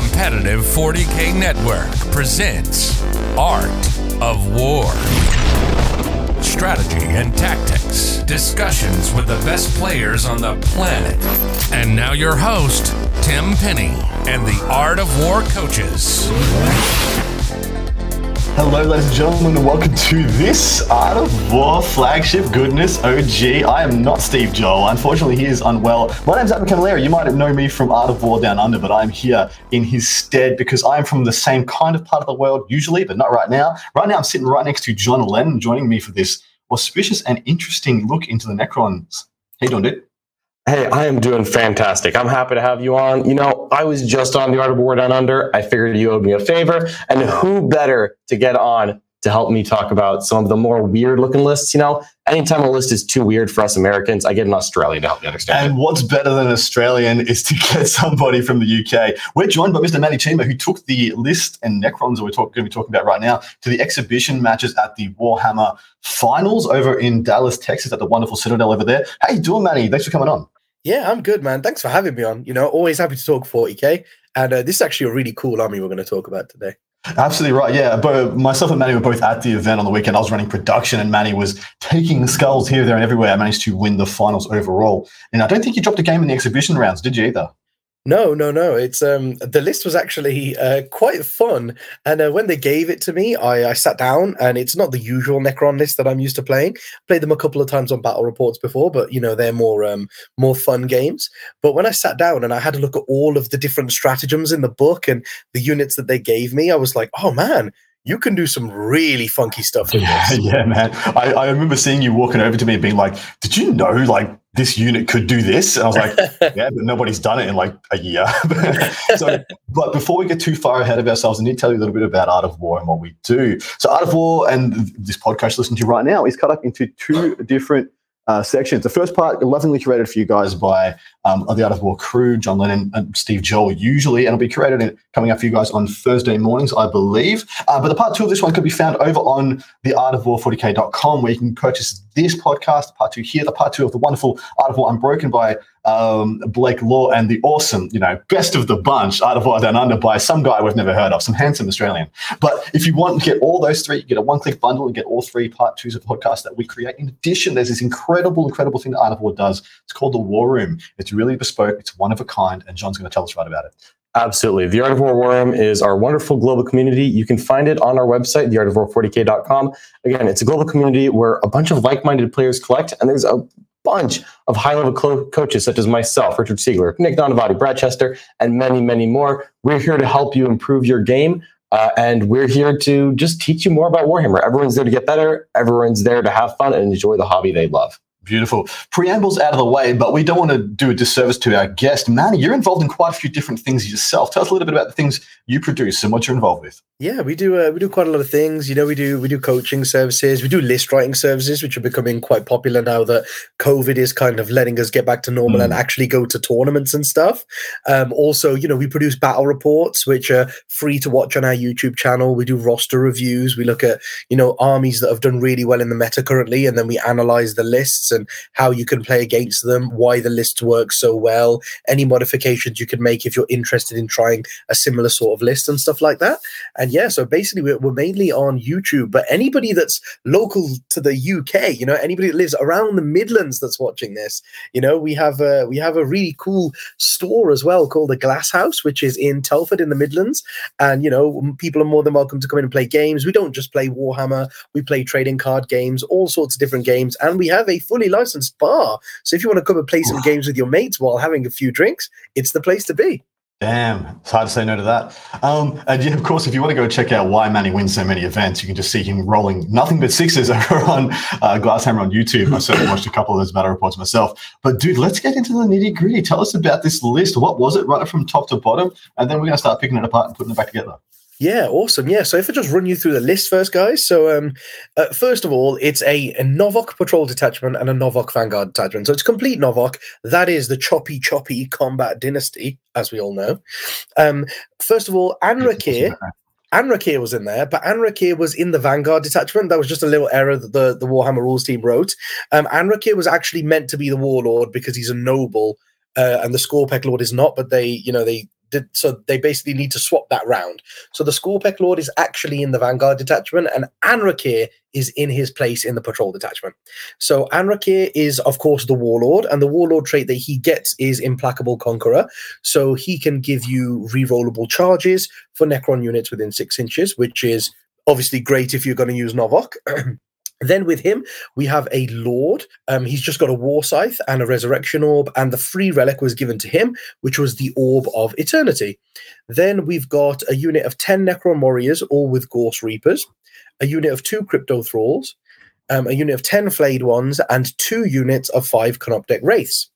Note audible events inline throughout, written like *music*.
Competitive 40K Network presents Art of War. Strategy and tactics, discussions with the best players on the planet. And now, your host, Tim Penny, and the Art of War coaches. Hello, ladies and gentlemen, and welcome to this Art of War flagship goodness OG. I am not Steve Joel. Unfortunately, he is unwell. My name's Adam Camilleri. You might know me from Art of War Down Under, but I'm here in his stead because I'm from the same kind of part of the world usually, but not right now. Right now, I'm sitting right next to John Lennon, joining me for this auspicious and interesting look into the Necrons. How you doing, dude? Hey, I am doing fantastic. I'm happy to have you on. You know, I was just on the Art of War Down Under. I figured you owed me a favor, and who better to get on to help me talk about some of the more weird looking lists? You know, anytime a list is too weird for us Americans, I get an Australian to help me understand. And it. what's better than Australian is to get somebody from the UK. We're joined by Mr. Mani Cheema, who took the list and Necrons that we're talk- going to be talking about right now to the exhibition matches at the Warhammer Finals over in Dallas, Texas, at the wonderful Citadel over there. How you doing, Mani? Thanks for coming on. Yeah, I'm good, man. Thanks for having me on. You know, always happy to talk 40k. And uh, this is actually a really cool army we're going to talk about today. Absolutely right. Yeah, but myself and Mani were both at the event on the weekend. I was running production, and Mani was taking skulls here, there, and everywhere. I managed to win the finals overall. And I don't think you dropped a game in the exhibition rounds, did you either? No, no, no. It's um the list was actually uh, quite fun, and uh, when they gave it to me, I, I sat down, and it's not the usual Necron list that I'm used to playing. Played them a couple of times on battle reports before, but you know they're more um more fun games. But when I sat down and I had to look at all of the different stratagems in the book and the units that they gave me, I was like, oh man, you can do some really funky stuff with yeah, this. *laughs* Yeah, man. I, I remember seeing you walking over to me and being like, "Did you know like this unit could do this?" And I was like, *laughs* "Yeah, but nobody's done it in like a year." *laughs* so, but before we get too far ahead of ourselves, I need to tell you a little bit about Art of War and what we do. So, Art of War and this podcast you're listening to right now is cut up into two different uh, sections. The first part, lovingly curated for you guys by um, the Art of War crew, John Lennon and Steve Joel, usually, and it'll be curated and coming up for you guys on Thursday mornings, I believe. Uh, but the part two of this one could be found over on the artofwar40k.com, where you can purchase this podcast, part two here, the part two of the wonderful Art of War Unbroken by um, Blake Law and the awesome, you know, best of the bunch, Art of War Down Under by some guy we've never heard of, some handsome Australian. But if you want to get all those three, you get a one-click bundle and get all three part twos of the podcast that we create. In addition, there's this incredible, incredible thing that Art of War does. It's called the War Room. It's really bespoke. It's one of a kind, and John's going to tell us right about it. Absolutely. The Art of War War Room is our wonderful global community. You can find it on our website, theartofwar40k.com. Again, it's a global community where a bunch of like-minded players collect, and there's a bunch of high-level co- coaches such as myself, Richard Siegler, Nick Nanavati, Brad Chester, and many, many more. We're here to help you improve your game. Uh, and we're here to just teach you more about Warhammer. Everyone's there to get better. Everyone's there to have fun and enjoy the hobby they love. Beautiful. Preambles out of the way, but we don't want to do a disservice to our guest. Mani, you're involved in quite a few different things yourself. Tell us a little bit about the things you produce and what you're involved with. Yeah, we do. Uh, we do quite a lot of things. You know, we do we do coaching services. We do list writing services, which are becoming quite popular now that COVID is kind of letting us get back to normal mm. and actually go to tournaments and stuff. Um, also, you know, we produce battle reports, which are free to watch on our YouTube channel. We do roster reviews. We look at you know armies that have done really well in the meta currently, and then we analyze the lists and how you can play against them, why the lists work so well, any modifications you can make if you're interested in trying a similar sort of list and stuff like that. And yeah, so basically we're, we're mainly on YouTube, but anybody that's local to the UK, you know, anybody that lives around the Midlands that's watching this, you know, we have a, we have a really cool store as well called the Glass House, which is in Telford in the Midlands. And, you know, people are more than welcome to come in and play games. We don't just play Warhammer, we play trading card games, all sorts of different games. And we have a fully licensed bar. So if you want to come and play some games with your mates while having a few drinks, it's the place to be. Damn, it's hard to say no to that. Um, and yeah, of course, if you want to go check out why Mani wins so many events, you can just see him rolling nothing but sixes *laughs* over on uh, Glasshammer on YouTube. I certainly watched a couple of those battle reports myself. But dude, let's get into the nitty gritty. Tell us about this list. What was it, right from top to bottom? And then we're going to start picking it apart and putting it back together. Yeah, awesome. Yeah, so if I just run you through the list first, guys. So, um, uh, first of all, it's a, a Novokh patrol detachment and a Novokh vanguard detachment. So it's complete Novokh. That is the choppy, choppy combat dynasty, as we all know. Um, first of all, Anrakyr. Anrakyr was in there, but Anrakyr was in the Vanguard detachment. That was just a little error that the, the Warhammer Rules team wrote. Um, Anrakyr was actually meant to be the Warlord because he's a noble uh, and the Skorpekh Lord is not, but they, you know, they did, so they basically need to swap that round. So the Skorpekh Lord is actually in the Vanguard detachment, and Anrakyr is in his place in the Patrol detachment. So Anrakyr is, of course, the Warlord, and the Warlord trait that he gets is Implacable Conqueror. So he can give you rerollable charges for Necron units within six inches, which is obviously great if you're going to use Novokh. *clears throat* Then with him, we have a Lord. Um, he's just got a Warscythe and a Resurrection Orb, and the free relic was given to him, which was the Orb of Eternity. Then we've got a unit of 10 Necron Warriors, all with Gauss Reapers, a unit of two Cryptothralls, um, a unit of 10 Flayed Ones, and two units of five Canoptek Wraiths.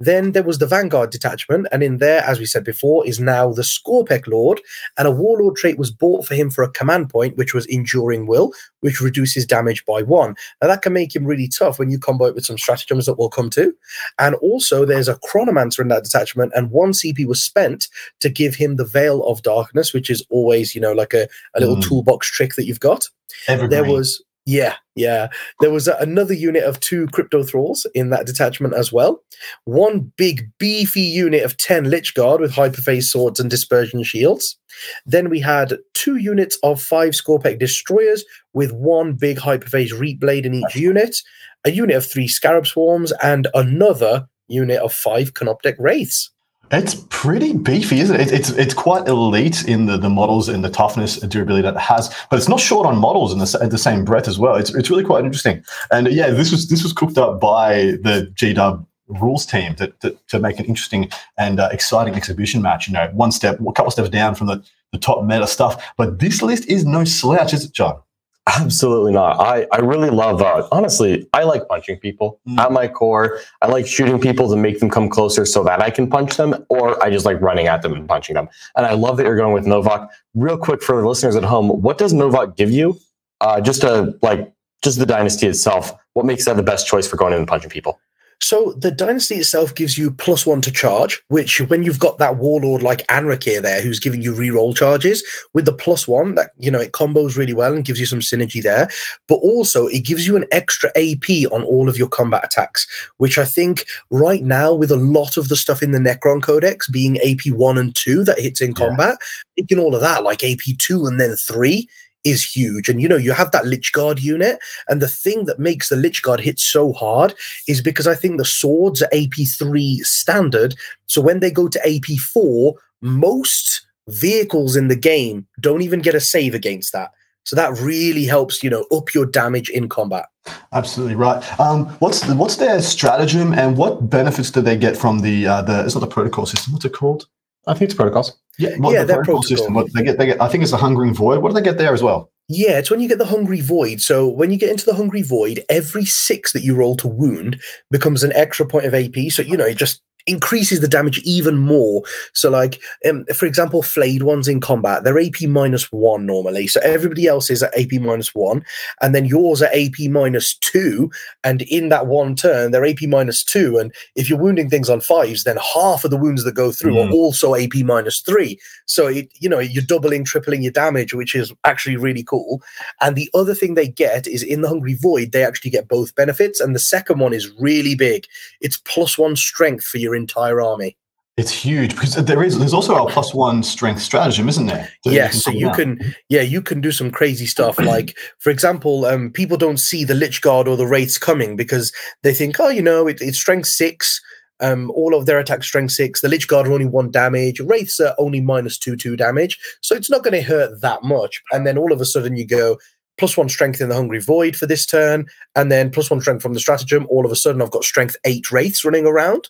Then there was the Vanguard detachment, and in there, as we said before, is now the Skorpekh Lord, and a Warlord trait was bought for him for a command point, which was Enduring Will, which reduces damage by one. Now that can make him really tough when you combo it with some stratagems that we'll come to. And also, there's a Chronomancer in that detachment, and one CP was spent to give him the Veil of Darkness, which is always, you know, like a, a little Mm. toolbox trick that you've got. Evergreen. There was yeah, yeah. There was a, another unit of two cryptothralls in that detachment as well. One big beefy unit of 10 Lychguard with hyperphase swords and dispersion shields. Then we had two units of five Skorpekh destroyers with one big hyperphase reap blade in each unit, a unit of three scarab swarms, and another unit of five Canoptek wraiths. It's pretty beefy, isn't it? It's it's quite elite in the, the models and the toughness and durability that it has, but it's not short on models in the, the same breath as well. It's, it's really quite interesting. And yeah, this was this was cooked up by the GW rules team to, to, to make an interesting and uh, exciting exhibition match. You know, one step, a couple steps down from the, the top meta stuff. But this list is no slouch, is it, John? Absolutely not. I, I really love, uh, honestly, I like punching people Mm. at my core. I like shooting people to make them come closer so that I can punch them, or I just like running at them and punching them. And I love that you're going with Novokh. Real quick for the listeners at home, what does Novokh give you? Uh, just a, like, just the dynasty itself. What makes that the best choice for going in and punching people? So the dynasty itself gives you plus one to charge, which when you've got that warlord like Anrakyr there who's giving you reroll charges, with the plus one, that you know, it combos really well and gives you some synergy there. But also it gives you an extra AP on all of your combat attacks, which I think right now, with a lot of the stuff in the Necron Codex being AP one and two that hits in Yeah. combat, picking all of that, like AP two and then three. Is huge, and you know you have that Lychguard unit, and the thing that makes the Lychguard hit so hard is because I think the swords are AP3 standard. So when they go to AP4, most vehicles in the game don't even get a save against that. So that really helps, you know, up your damage in combat. Absolutely right. Um, what's the, what's their stratagem and what benefits do they get from the uh, the? It's not the protocol system. What's it called? I think it's protocols. Yeah, what, Yeah, the their protocol, protocol. system. What they get? They get. I think it's the Hungering Void. What do they get there as well? Yeah, it's when you get the Hungry Void. So when you get into the Hungry Void, every six that you roll to wound becomes an extra point of AP. So, you know, it just increases the damage even more. So, like, um, for example, flayed ones in combat, they're AP minus one normally. So everybody else is at AP minus one, and then yours are AP minus two. And in that one turn, they're AP minus two. And if you're wounding things on fives, then half of the wounds that go through are Mm. also AP minus three. So, it, you know, you're doubling, tripling your damage, which is actually really cool. And the other thing they get is in the Hungry Void, they actually get both benefits. And the second one is really big. It's plus one strength for your entire army. It's huge because there is. There's also a plus one strength stratagem, isn't there? So you yes, so you out. can, yeah, you can do some crazy stuff. *clears throat* Like, for example, um, people don't see the Lychguard or the Wraiths coming because they think, oh, you know, it, it's strength six. Um, all of their attack strength six. The Lychguard are only one damage. Wraiths are only minus two two damage, so it's not going to hurt that much. And then all of a sudden you go plus one strength in the Hungry Void for this turn, and then plus one strength from the stratagem. All of a sudden I've got strength eight Wraiths running around.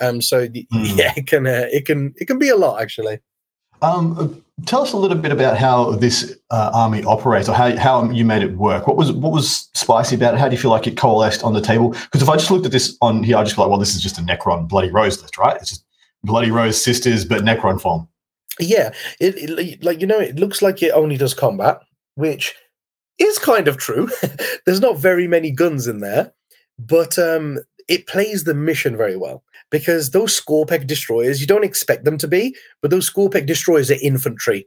Um, so *laughs* Hmm. yeah, it can uh, it can it can be a lot actually. Um, uh, tell us a little bit about how this uh, army operates, or how, how you made it work. What was what was spicy about it? How do you feel like it coalesced on the table? Because if I just looked at this on here, I just feel like, well, this is just a Necron Bloody Rose list, right? It's just Bloody Rose sisters, but Necron form. Yeah, it, it like you know, it looks like it only does combat, which is kind of true. *laughs* There's not very many guns in there, but um, it plays the mission very well because those Skorpekh destroyers, you don't expect them to be, but those Skorpekh destroyers are infantry,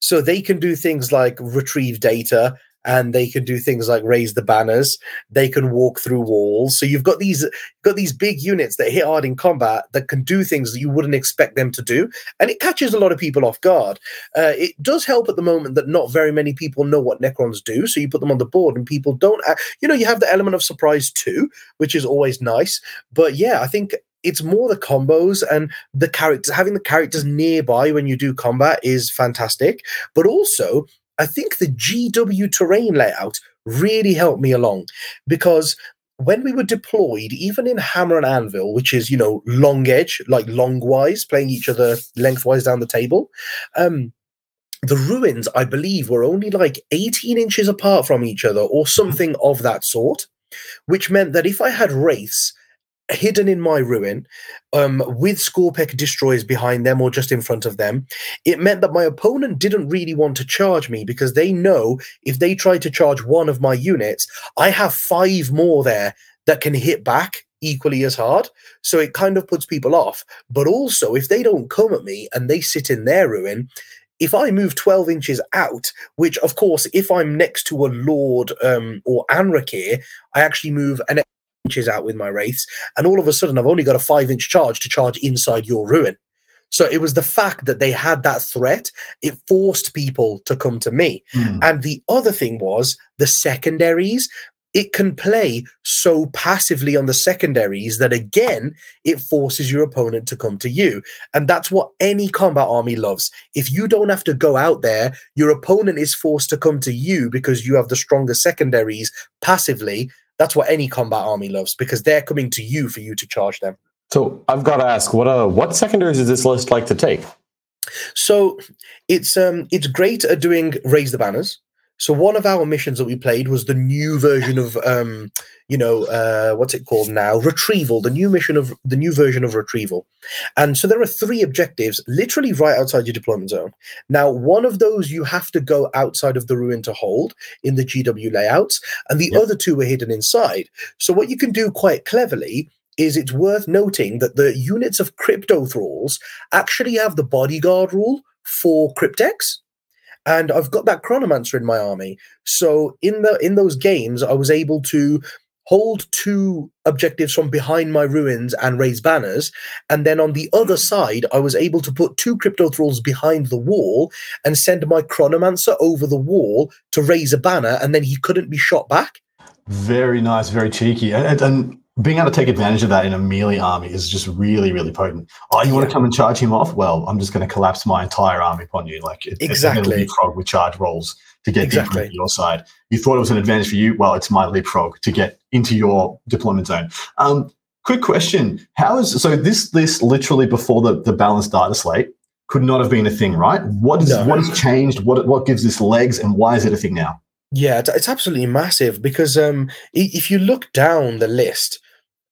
so they can do things like retrieve data. and they can do things like raise the banners. They can walk through walls. So you've got these got these big units that hit hard in combat that can do things that you wouldn't expect them to do, and it catches a lot of people off guard. Uh, it does help at the moment that not very many people know what Necrons do, so you put them on the board and people don't. You know, you have the element of surprise too, which is always nice. But yeah, I think it's more the combos and the characters having the characters nearby when you do combat is fantastic. But also i think the gw terrain layout really helped me along because when we were deployed even in hammer and anvil which is you know long edge like longwise playing each other lengthwise down the table um the ruins i believe were only like 18 inches apart from each other or something of that sort which meant that if i had wraiths hidden in my ruin um, with Skorpekh destroyers behind them or just in front of them, it meant that my opponent didn't really want to charge me because they know if they try to charge one of my units, I have five more there that can hit back equally as hard. So it kind of puts people off. But also, if they don't come at me and they sit in their ruin, if I move 12 inches out, which of course, if I'm next to a Lord um, or Anrakyr, I actually move an inches out with my wraiths, and all of a sudden I've only got a five inch charge to charge inside your ruin. So it was the fact that they had that threat, it forced people to come to me. Mm. And the other thing was the secondaries. It can play so passively on the secondaries that again, it forces your opponent to come to you. And that's what any combat army loves. If you don't have to go out there, your opponent is forced to come to you because you have the stronger secondaries passively that's what any combat army loves because they're coming to you for you to charge them. So I've got to ask, what uh, what secondaries is this list like to take? So it's um it's great at doing raise the banners. So one of our missions that we played was the new version of um, you know, uh, what's it called now? Retrieval, the new mission of the new version of retrieval. And so there are three objectives literally right outside your deployment zone. Now, one of those you have to go outside of the ruin to hold in the GW layouts, and the yep. other two are hidden inside. So what you can do quite cleverly is it's worth noting that the units of cryptothralls actually have the bodyguard rule for crypteks and I've got that chronomancer in my army. So in the in those games, I was able to hold two objectives from behind my ruins and raise banners. And then on the other side, I was able to put two cryptothralls behind the wall and send my chronomancer over the wall to raise a banner, and then he couldn't be shot back. Very nice, very cheeky. And, and being able to take advantage of that in a melee army is just really, really potent. Oh, you want to come and charge him off? Well, I'm just going to collapse my entire army upon you. Like it, exactly. leapfrog with charge rolls to get exactly. deeper your side. You thought it was an advantage for you. Well, it's my leapfrog to get into your deployment zone. Um, quick question: How is so? This list literally before the the balanced data slate could not have been a thing, right? What is no. what has changed? What what gives this legs, and why is it a thing now? Yeah, it's, absolutely massive because um, if you look down the list,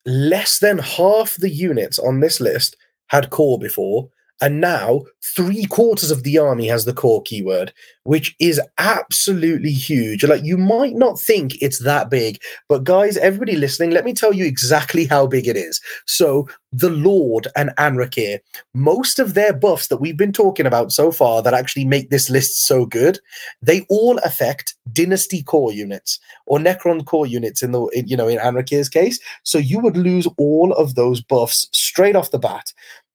less than half the units on this list had core before, and now three quarters of the army has the core keyword, which is absolutely huge. Like you might not think it's that big, but guys, everybody listening, let me tell you exactly how big it is. So the Lord and Anrakyr, most of their buffs that we've been talking about so far that actually make this list so good, they all affect Dynasty core units or Necron core units in the you know in Anrakyr's case. So you would lose all of those buffs straight off the bat.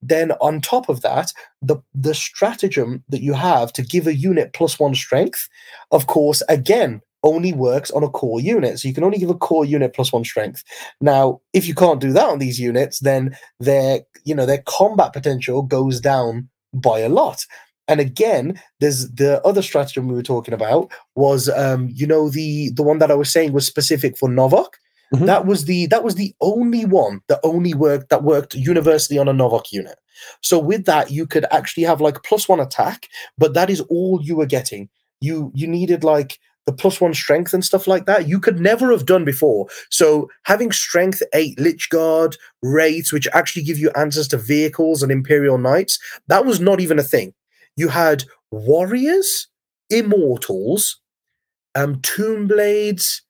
Then on top of that, the the stratagem that you have to give a unit plus one strength, of course, again only works on a core unit. So you can only give a core unit plus one strength. Now, if you can't do that on these units, then their you know their combat potential goes down by a lot. And again, there's the other stratagem we were talking about was um, you know, the the one that I was saying was specific for Novokh. Mm-hmm. That was the that was the only one that only worked that worked universally on a Novokh unit. So with that, you could actually have like plus one attack, but that is all you were getting. You you needed like the plus one strength and stuff like that. You could never have done before. So having strength eight, Lich Guard, wraiths, which actually give you answers to vehicles and Imperial Knights, that was not even a thing. You had warriors, immortals, um, tomb blades,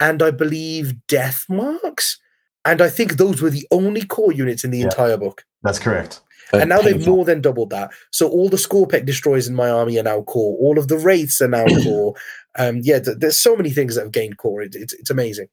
and I believe death marks. And I think those were the only core units in the yeah, entire book. That's correct. Uh, and now they've more than doubled that. So all the Skorpekh destroyers in my army are now core. All of the wraiths are now *coughs* core. Um, yeah, th- there's so many things that have gained core. It, it's it's amazing.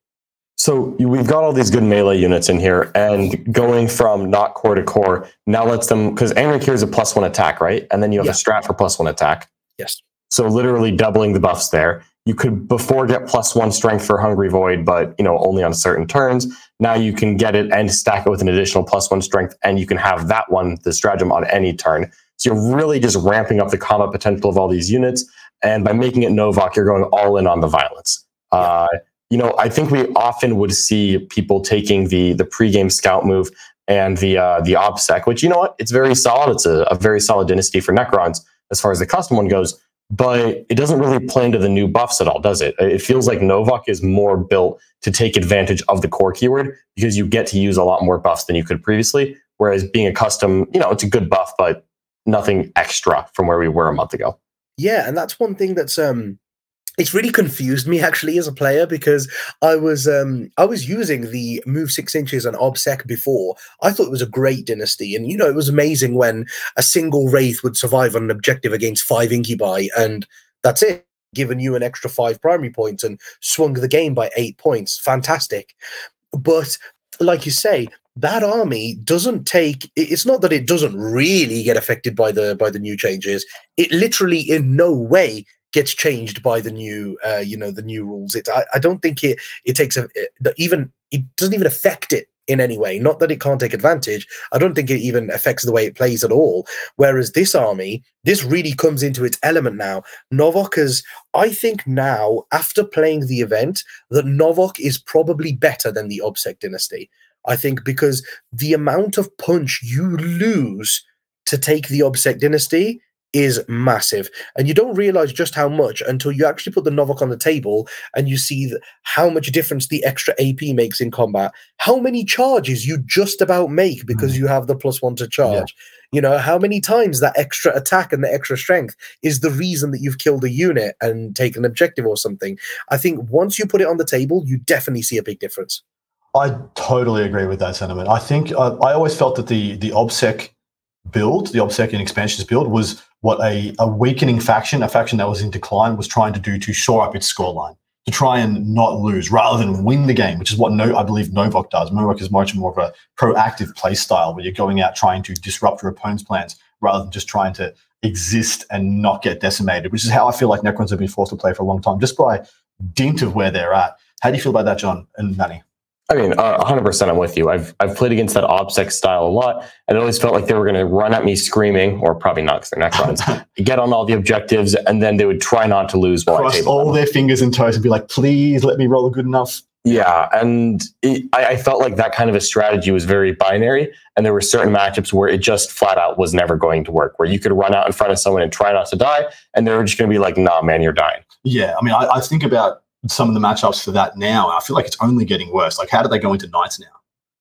So we've got all these good melee units in here, and going from not core to core now lets them because Anrakyr is a plus one attack, right? And then you have Yeah. a strat for plus one attack. Yes. So literally doubling the buffs there. You could before get plus one strength for Hungry Void, but you know only on certain turns. Now you can get it and stack it with an additional plus one strength, and you can have that one, the stratagem, on any turn. So you're really just ramping up the combat potential of all these units, and by making it Novokh, you're going all in on the violence. Uh, you know, I think we often would see people taking the the pregame scout move and the uh, the obsec, which you know what, it's very solid. It's a, a very solid dynasty for Necrons as far as the custom one goes but it doesn't really play into the new buffs at all, does it? It feels like Novokh is more built to take advantage of the core keyword because you get to use a lot more buffs than you could previously. Whereas being a custom, you know, it's a good buff, but nothing extra from where we were a month ago. Yeah, and that's one thing that's um it's really confused me *laughs* actually as a player because I was um I was using the move six inches and obsec before. I thought it was a great dynasty, and you know it was amazing when a single wraith would survive on an objective against five incubi, and that's it, given you an extra five primary points and swung the game by eight points. Fantastic, but like you say. That army doesn't take. It's not that it doesn't really get affected by the by the new changes. It literally in no way gets changed by the new uh, you know the new rules. It I, I don't think it it takes a it, even it doesn't even affect it in any way. Not that it can't take advantage. I don't think it even affects the way it plays at all. Whereas this army this really comes into its element now. Novokh is i think now after playing the event that novokh is probably better than the obsec dynasty. I think because the amount of punch you lose to take the obsec dynasty is massive and you don't realize just how much until you actually put the Novokh on the table and you see how much difference the extra AP makes in combat. How many charges you just about make because you have the plus one to charge. You know, how many times that extra attack and the extra strength is the reason that you've killed a unit and taken an objective or something. I think once you put it on the table, you definitely see a big difference. I totally agree with that sentiment. I think uh, I always felt that the the obsec build, the obsec and expansions build, was what a, a weakening faction, a faction that was in decline, was trying to do to shore up its scoreline, to try and not lose rather than win the game, which is what no, I believe Novokh does. Novokh is much more of a proactive play style where you're going out trying to disrupt your opponent's plans rather than just trying to exist and not get decimated, which is how I feel like Necrons have been forced to play for a long time, just by dint of where they're at. How do you feel about that, John and Mani? I mean, uh, 100% I'm with you. I've, I've played against that OBSEC style a lot, and it always felt like they were going to run at me screaming, or probably not because they're Necrons, *laughs* get on all the objectives, and then they would try not to lose while cross all them. their fingers and toes and be like, please let me roll a good enough. Yeah, and it, I, I felt like that kind of a strategy was very binary, and there were certain matchups where it just flat out was never going to work. Where you could run out in front of someone and try not to die, and they were just going to be like, "Nah, man, you're dying." Yeah, I mean, I, I think about some of the matchups for that now, I feel like it's only getting worse. Like, how do they go into Knights now?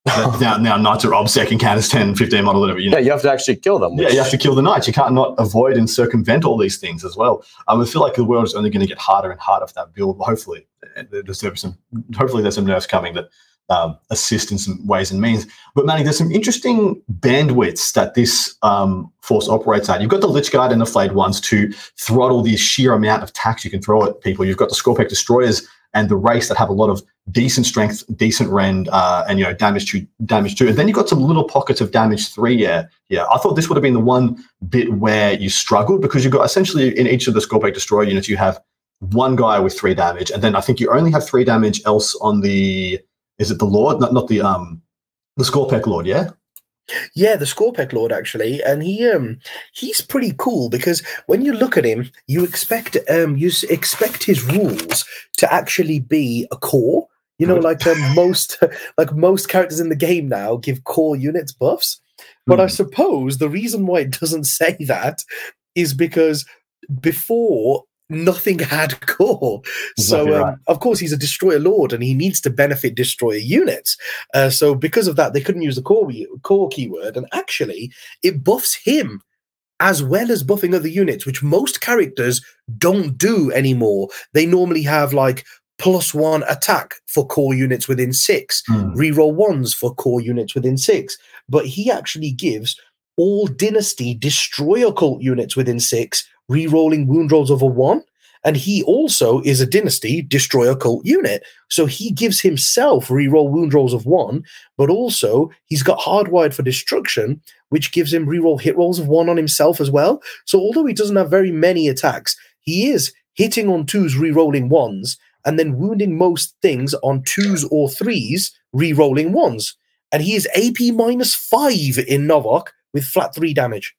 *laughs* Now, now Knights are obsec and counters 10, 15 model, whatever. You know? Yeah, you have to actually kill them. Yeah, you have to kill the knights. You can't not avoid and circumvent all these things as well. Um, I feel like the world is only going to get harder and harder for that build. Hopefully, Uh, there's some. Hopefully, there's some nerfs coming that um, assist in some ways and means. But Mani, there's some interesting bandwidths that this um, force operates at. You've got the Lychguard and the Flayed ones to throttle the sheer amount of tax you can throw at people. You've got the Skorpekh Destroyers and the race that have a lot of decent strength, decent rend, uh, and you know damage to damage two. And then you've got some little pockets of damage three. Yeah, yeah. I thought this would have been the one bit where you struggled because you've got essentially in each of the Skorpekh Destroyer units you have one guy with three damage, and then I think you only have three damage else on the is it the Lord, not not the um the Skorpekh Lord, yeah. Yeah, the Skorpekh Lord actually, and he um he's pretty cool because when you look at him, you expect um you expect his rules to actually be a core. You know, like um, *laughs* most like most characters in the game now give core units buffs. But I Hmm. suppose the reason why it doesn't say that is because before nothing *laughs* had core. Exactly so um, right. of course he's a destroyer lord and he needs to benefit destroyer units. Uh, so because of that, they couldn't use the core core keyword, and actually, it buffs him as well as buffing other units, which most characters don't do anymore. They normally have like plus one attack for core units within six, Hmm. reroll ones for core units within six, but he actually gives all Dynasty destroy cult units within six, re-rolling wound rolls over one. And he also is a Dynasty destroyer cult unit. So he gives himself re-roll wound rolls of one, but also he's got hardwired for destruction, which gives him re-roll hit rolls of one on himself as well. So although he doesn't have very many attacks, he is hitting on twos, re-rolling ones, and then wounding most things on twos or threes, re-rolling ones. And he is AP minus five in Novokh with flat three damage.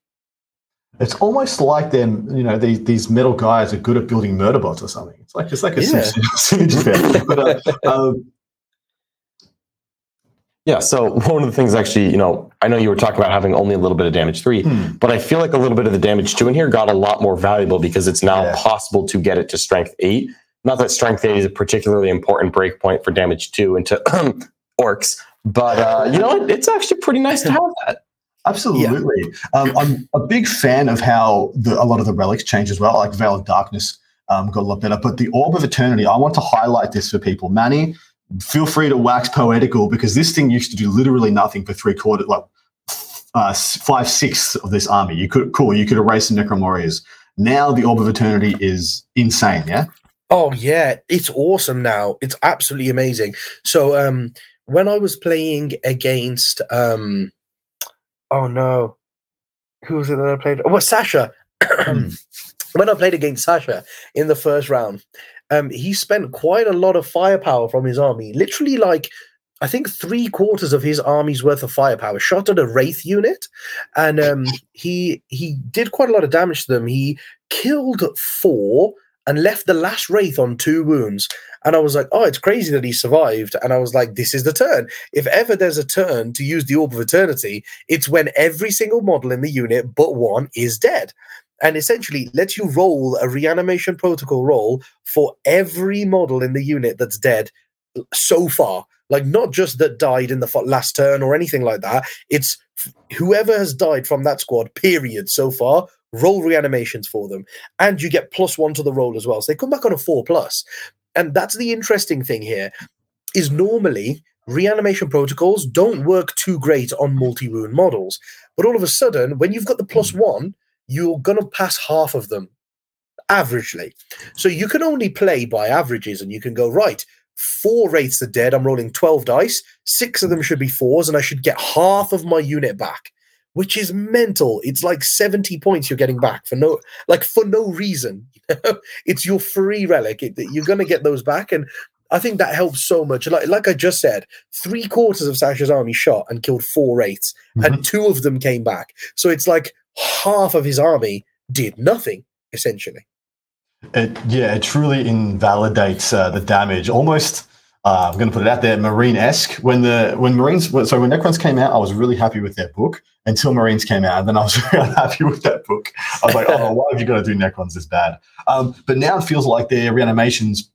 It's almost like them, you know, these these metal guys are good at building murder bots or something. It's like it's like a Yeah. synergy *laughs* there. But, uh, um, Yeah, so one of the things actually, you know, I know you were talking about having only a little bit of damage three, hmm. but I feel like a little bit of the damage two in here got a lot more valuable because it's now Yeah. possible to get it to strength eight. Not that strength eight is a particularly important breakpoint for damage two into *clears throat* orcs, but uh, you know what? It's actually pretty nice to have that. Absolutely. Um, I'm a big fan of how the, a lot of the relics change as well. Like Veil of Darkness um, got a lot better. But the Orb of Eternity, I want to highlight this for people. Mani, feel free to wax poetical because this thing used to do literally nothing for three quarters, like uh, five sixths of this army. You could cool. You could erase the Necron Warriors. Now the Orb of Eternity is insane. Yeah. Oh yeah, it's awesome now. It's absolutely amazing. So um when I was playing against um oh no. Who was it that I played? Oh, well, Sasha. *clears throat* when I played against Sasha in the first round, um he spent quite a lot of firepower from his army. Literally like I think three quarters of his army's worth of firepower shot at a wraith unit, and um, he he did quite a lot of damage to them. He killed four and left the last wraith on two wounds. And I was like, oh, it's crazy that he survived. And I was like, this is the turn. If ever there's a turn to use the Orb of Eternity, it's when every single model in the unit but one is dead. And essentially lets you roll a reanimation protocol roll for every model in the unit that's dead so far. Like, not just that died in the last turn or anything like that. It's whoever has died from that squad, period, so far, roll reanimations for them and you get plus one to the roll as well. So they come back on a four plus. And that's the interesting thing here is normally reanimation protocols don't work too great on multi-wound models. But all of a sudden, when you've got the plus one, you're gonna pass half of them averagely. So you can only play by averages and you can go, right, four wraiths are dead. I'm rolling 12 dice, six of them should be fours, and I should get half of my unit back which is mental. It's like 70 points you're getting back for no like for no reason. *laughs* it's your free relic. It, you're gonna get those back. And I think that helps so much. Like like I just said, three quarters of Sasha's army shot and killed four wraiths, and two of them came back. So it's like half of his army did nothing, essentially. It, yeah, it truly invalidates uh, the damage. Almost, uh, I'm going to put it out there, Marine esque. When the when Marines, so when Necrons came out, I was really happy with their book until Marines came out, and then I was *laughs* really unhappy with that book. I was like, oh, why have you got to do Necrons this bad? Um, but now it feels like their reanimations,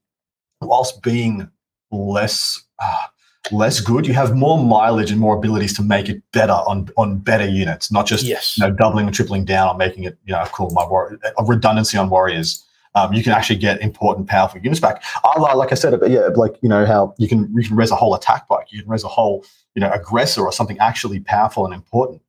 whilst being less. Uh, less good you have more mileage and more abilities to make it better on on better units not just Yes. you know doubling and tripling down on making it you know cool my war- a redundancy on warriors um, you can actually get important, powerful units back. I li- like I said, yeah, like you know how you can you can raise a whole attack bike, you can raise a whole you know aggressor or something actually powerful and important.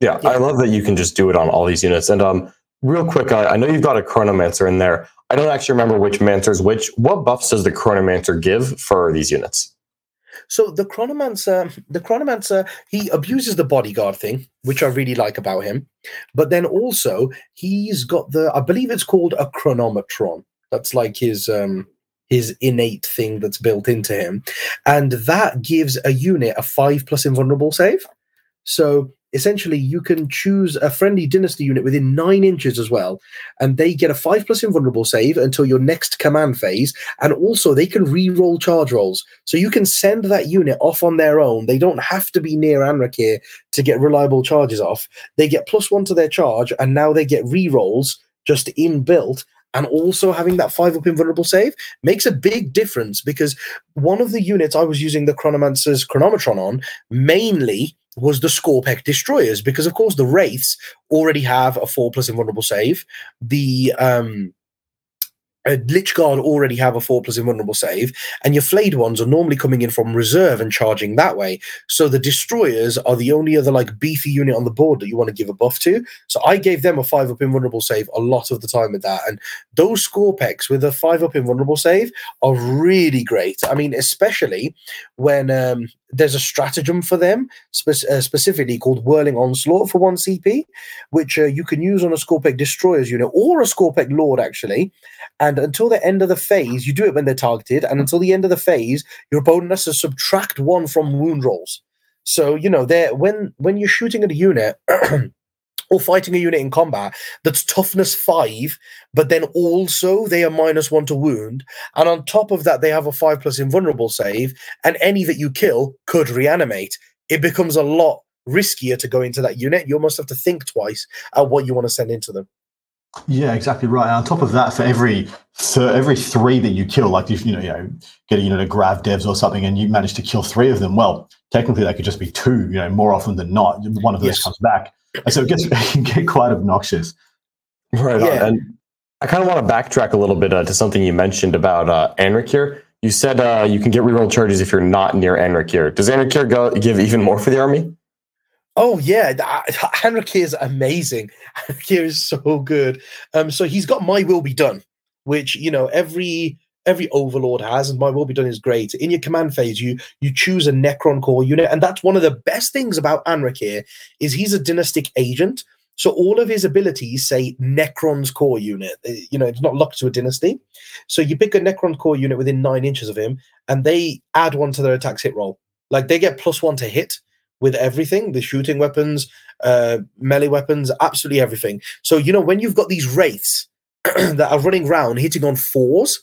Yeah, Yeah. I love that you can just do it on all these units. And um, real quick, I, I know you've got a Chronomancer in there. I don't actually remember which Mancer's which. What buffs does the Chronomancer give for these units? So the Chronomancer, the Chronomancer, he abuses the bodyguard thing, which I really like about him. But then also he's got the, I believe it's called a chronometron. That's like his um his innate thing that's built into him, and that gives a unit a five plus invulnerable save. So essentially, you can choose a friendly dynasty unit within nine inches as well, and they get a five plus invulnerable save until your next command phase, and also they can re-roll charge rolls. So you can send that unit off on their own. They don't have to be near Anrakyr to get reliable charges off. They get plus one to their charge, and now they get re-rolls just inbuilt. And also having that five up invulnerable save makes a big difference because one of the units I was using the Chronomancer's Chronometron on mainly was the Skorpekh destroyers because of course the Wraiths already have a four plus invulnerable save. The um uh, Lychguard already have a four plus invulnerable save, and your flayed ones are normally coming in from reserve and charging that way. So the destroyers are the only other like beefy unit on the board that you want to give a buff to. So I gave them a five up invulnerable save a lot of the time with that, and those Skorpekhs with a five up invulnerable save are really great. I mean, especially when um, there's a stratagem for them spe- uh, specifically called Whirling Onslaught for one CP, which uh, you can use on a score Skorpekh Destroyers unit or a score Skorpekh Lord actually. And until the end of the phase, you do it when they're targeted, and until the end of the phase, your opponent has to subtract one from wound rolls. So you know, there when when you're shooting at a unit. *clears throat* or fighting a unit in combat that's toughness five, but then also they are minus one to wound. And on top of that, they have a five plus invulnerable save, and any that you kill could reanimate. It becomes a lot riskier to go into that unit. You almost have to think twice at what you want to send into them. Yeah, exactly right. And on top of that, for every for every three that you kill, like if you know, you know, get a unit of grav devs or something, and you manage to kill three of them, well, technically they could just be two. You know, more often than not, one of those Yes. comes back, and so it gets *laughs* it can get quite obnoxious. Right Yeah. on. And I kind of want to backtrack a little bit uh, to something you mentioned about uh, Anrakyr. You said uh, you can get reroll charges if you're not near Anrakyr. Does Anrakyr go give even more for the army? Oh yeah, Anrakyr is amazing. *laughs* Anrakyr is so good. Um, so he's got My Will Be Done, which you know every every overlord has, and My Will Be Done is great. In your command phase, you you choose a Necron core unit, and that's one of the best things about Anrakyr is he's a dynastic agent. So all of his abilities say Necron's core unit. Uh, You know, it's not locked to a dynasty. So you pick a Necron core unit within nine inches of him, and they add one to their attacks hit roll. Like they get plus one to hit with everything the shooting weapons, uh, melee weapons, absolutely everything. So, you know, when you've got these wraiths *clears throat* that are running around hitting on fours,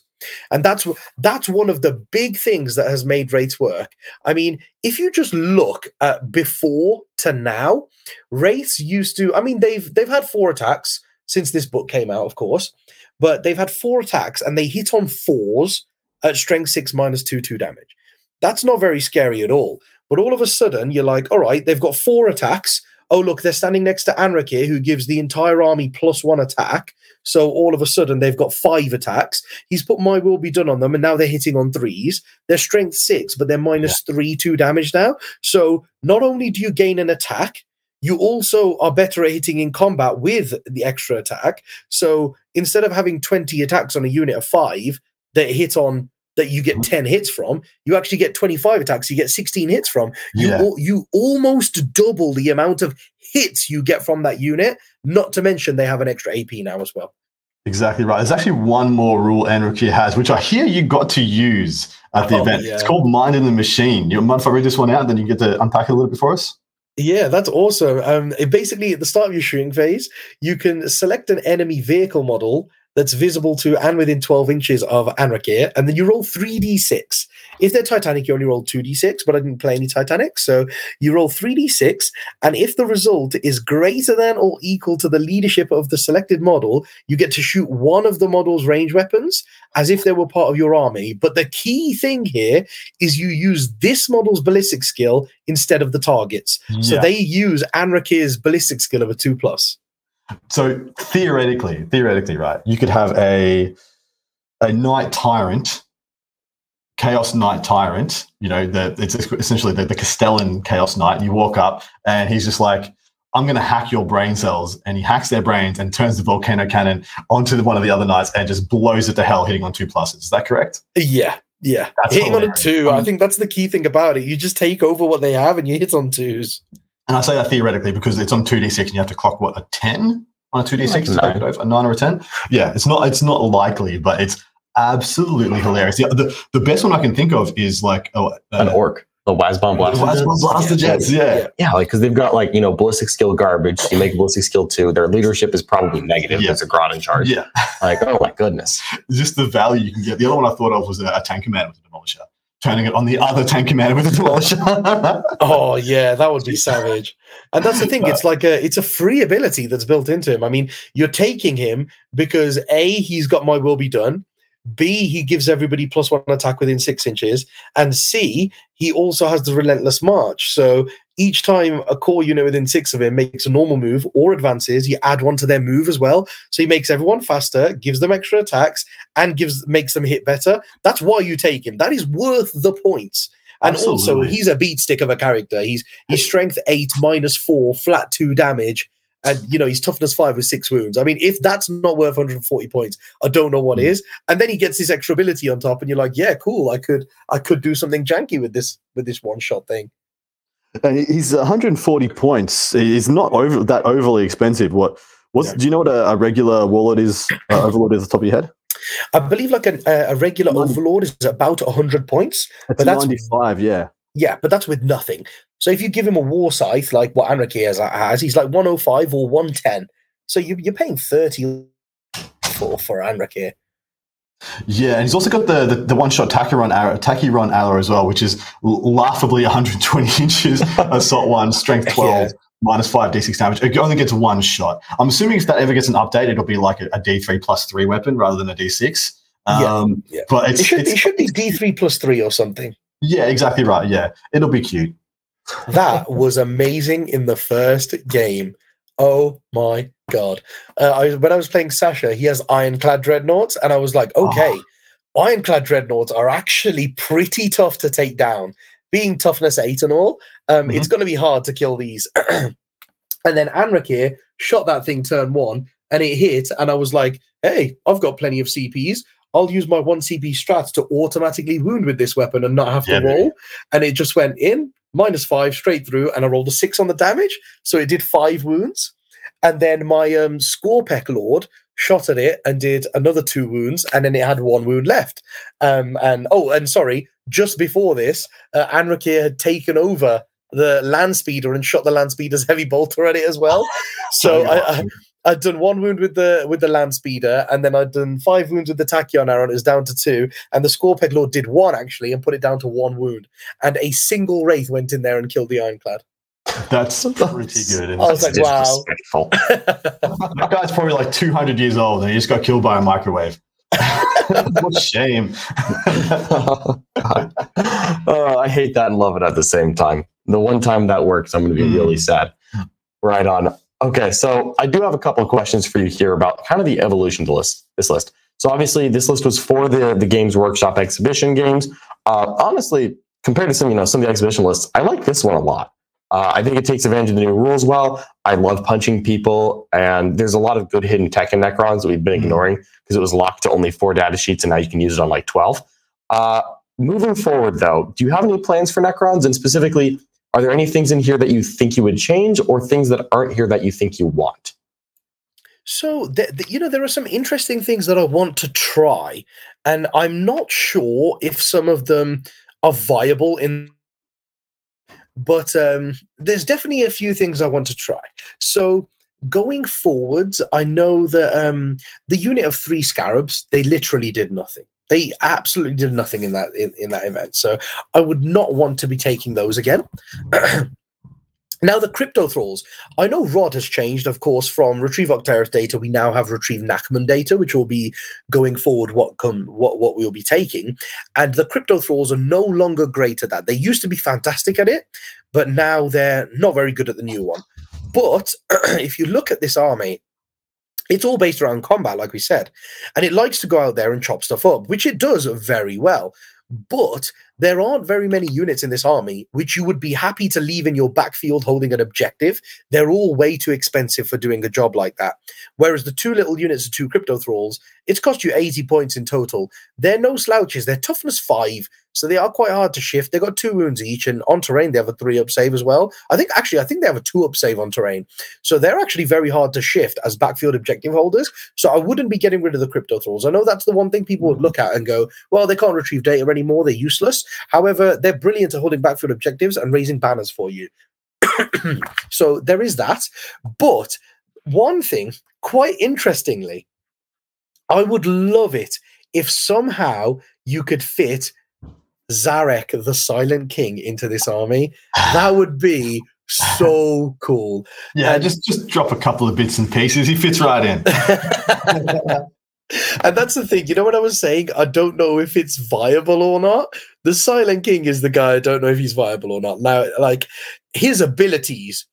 and that's that's one of the big things that has made wraiths work. I mean, if you just look at before to now, wraiths used to. I mean, they've they've had four attacks since this book came out, of course, but they've had four attacks and they hit on fours at strength six minus two two damage. That's not very scary at all. But all of a sudden, you're like, all right, they've got four attacks. Oh, look, they're standing next to Anrakyr, who gives the entire army plus one attack. So all of a sudden, they've got five attacks. He's put My Will Be Done on them, and now they're hitting on threes. They're strength six, but they're minus three, two damage now. So not only do you gain an attack, you also are better at hitting in combat with the extra attack. So instead of having 20 attacks on a unit of five that hit on that you get 10 hits from, you actually get 25 attacks, you get 16 hits from. You Yeah. al- you almost double the amount of hits you get from that unit, not to mention they have an extra AP now as well. Exactly right. There's actually one more rule Anrakyr has, which I hear you got to use at the Oh, event. yeah. It's called Mind in the Machine. You mind if I read this one out, and then you get to unpack it a little bit for us? Yeah, that's awesome. Um, it basically, at the start of your shooting phase, you can select an enemy vehicle model that's visible to and within 12 inches of Anrakyr, and then you roll 3d6. If they're Titanic, you only roll 2d6, but I didn't play any Titanic, so you roll 3d6, and if the result is greater than or equal to the leadership of the selected model, you get to shoot one of the model's range weapons as if they were part of your army. But the key thing here is you use this model's ballistic skill instead of the targets. So they use Anrakyr's ballistic skill of a two plus. So theoretically, theoretically, right, you could have a a knight tyrant, chaos knight tyrant. You know, the it's essentially the, the Castellan chaos knight. You walk up, and he's just like, "I'm going to hack your brain cells," and he hacks their brains and turns the volcano cannon onto the, one of the other knights and just blows it to hell, hitting on two pluses. Is that correct? Yeah, yeah. That's Hitting on a two, I Um, think that's the key thing about it. You just take over what they have and you hit on twos. And I say that theoretically because it's on two d six, and you have to clock what a ten on a two d six to Like take it over, a nine or a ten. Yeah, it's not it's not likely, but it's absolutely hilarious. The, the, the best one I can think of is like oh, An uh, orc, the Wazbom Blaster. Plasma Blaster Jets. Yeah. Yeah. Yeah, like because they've got like you know ballistic skill garbage. You make ballistic skill two. Their leadership is probably negative. Yeah. There's a Grot in charge. yeah, Like oh my goodness. *laughs* just the value you can get. The other one I thought of was a, a tank commander with a demolisher, turning it on the other tank commander with a demolisher. *laughs* Oh yeah, that would be savage. And that's the thing, it's like a it's a free ability that's built into him. I mean, you're taking him because A, he's got my will be done. B, he gives everybody plus one attack within six inches. And C, he also has the relentless march. So each time a core unit within six of him makes a normal move or advances, you add one to their move as well. So he makes everyone faster, gives them extra attacks, and gives makes them hit better. That's why you take him. That is worth the points. And also, he's a beat stick of a character. He's he's strength eight, minus four, flat two damage, and you know he's toughness five with six wounds. I mean, if that's not worth 140 points, I don't know what Mm. is. And then he gets this extra ability on top, and you're like, yeah, cool. I could I could do something janky with this with this one shot thing. And he's 140 points. He's not over that overly expensive. What? What's? Yeah. Do you know what a, a regular warlord is? Uh, *clears throat* overlord is at the top of your head? I believe like an, a, a regular Ninety. overlord is about 100 points. It's But that's- 95. Yeah. Yeah, but that's with nothing. So if you give him a war scythe like what Anrakyr has, has he's like 105 or 110. So you, you're paying 30 for for Anrakyr. Yeah, and he's also got the the, the one shot Tachyon arrow, Tachyon arrow as well, which is laughably 120 *laughs* inches, assault one, strength *laughs* 12, Yeah. minus five d6 damage. It only gets one shot. I'm assuming if that ever gets an update, it'll be like a a d3 plus three weapon rather than a d6. Yeah, Um, yeah. But it's, It should, it should be D3 plus 3 or something. yeah, exactly right. Yeah, it'll be cute. That was amazing in the first game. Oh my god! Uh, I, when I was playing Sasha, he has ironclad dreadnoughts, and I was like, okay, ironclad dreadnoughts are actually pretty tough to take down. Being toughness eight and all, um, it's going to be hard to kill these. *clears throat* and then Anrakyr shot that thing turn one, and it hit, and I was like, hey, I've got plenty of CPs. I'll use my one CP strat to automatically wound with this weapon and not have to Yeah, roll. And it just went in minus five straight through, and I rolled a six on the damage, so it did five wounds. And then my um, Skorpekh Lord shot at it and did another two wounds, and then it had one wound left. Um, and oh, and sorry, just before this, uh, Anrakyr had taken over the land speeder and shot the land speeder's *laughs* heavy bolter at it as well. *laughs* So I, I, I'd done one wound with the with the land speeder, and then I'd done five wounds with the tachyon arrow. And it was down to two, and the Skorpekh Lord did one actually and put it down to one wound. And a single wraith went in there and killed the ironclad. *laughs* That's pretty good. And I was like, wow. *laughs* That guy's probably like 200 years old and he just got killed by a microwave. *laughs* what a shame. oh, I hate that and love it at the same time. The one time that works, I'm going to be Mm. really sad. Right on. Okay, so I do have a couple of questions for you here about kind of the evolution to list this list. So obviously, this list was for the the Games Workshop exhibition games. Uh, honestly, compared to some you know some of the exhibition lists, I like this one a lot. Uh, I think it takes advantage of the new rules well. I love punching people, and there's a lot of good hidden tech in Necrons that we've been Mhm. ignoring because it was locked to only four data sheets, and now you can use it on like 12. Uh, moving forward, though, do you have any plans for Necrons? And specifically, are there any things in here that you think you would change, or things that aren't here that you think you want? So, you know, there are some interesting things that I want to try, and I'm not sure if some of them are viable in. But um, there's definitely a few things I want to try. So, going forwards, I know that um, the unit of three scarabs they literally did nothing. They absolutely did nothing in that in, in that event. So, I would not want to be taking those again. *clears throat* Now the cryptothralls. I know Rod has changed, of course, from retrieve Octarius data. We now have retrieve Nachmund data, which will be going forward what come what what we'll be taking. And the cryptothralls are no longer great at that. They used to be fantastic at it, but now they're not very good at the new one. But *clears throat* if you look at this army, it's all based around combat, like we said, and it likes to go out there and chop stuff up, which it does very well. But there aren't very many units in this army which you would be happy to leave in your backfield holding an objective. They're all way too expensive for doing a job like that. Whereas the two little units of two cryptothralls, it's cost you 80 points in total. They're no slouches. They're toughness five, so they are quite hard to shift. They've got two wounds each, and on terrain they have a three up save as well. I think actually I think they have a two up save on terrain. So they're actually very hard to shift as backfield objective holders. So I wouldn't be getting rid of the cryptothralls. I know that's the one thing people would look at and go, well, they can't retrieve data anymore. They're useless. However, they're brilliant at holding backfield objectives and raising banners for you. *clears throat* so there is that. But one thing, quite interestingly, I would love it if somehow you could fit Szarekh, the Silent King, into this army. *sighs* That would be so cool. Yeah, And- just just drop a couple of bits and pieces. He fits right in. *laughs* And that's the thing, you know what I was saying? I don't know if it's viable or not. The Silent King is the guy I don't know if he's viable or not. Now, like his abilities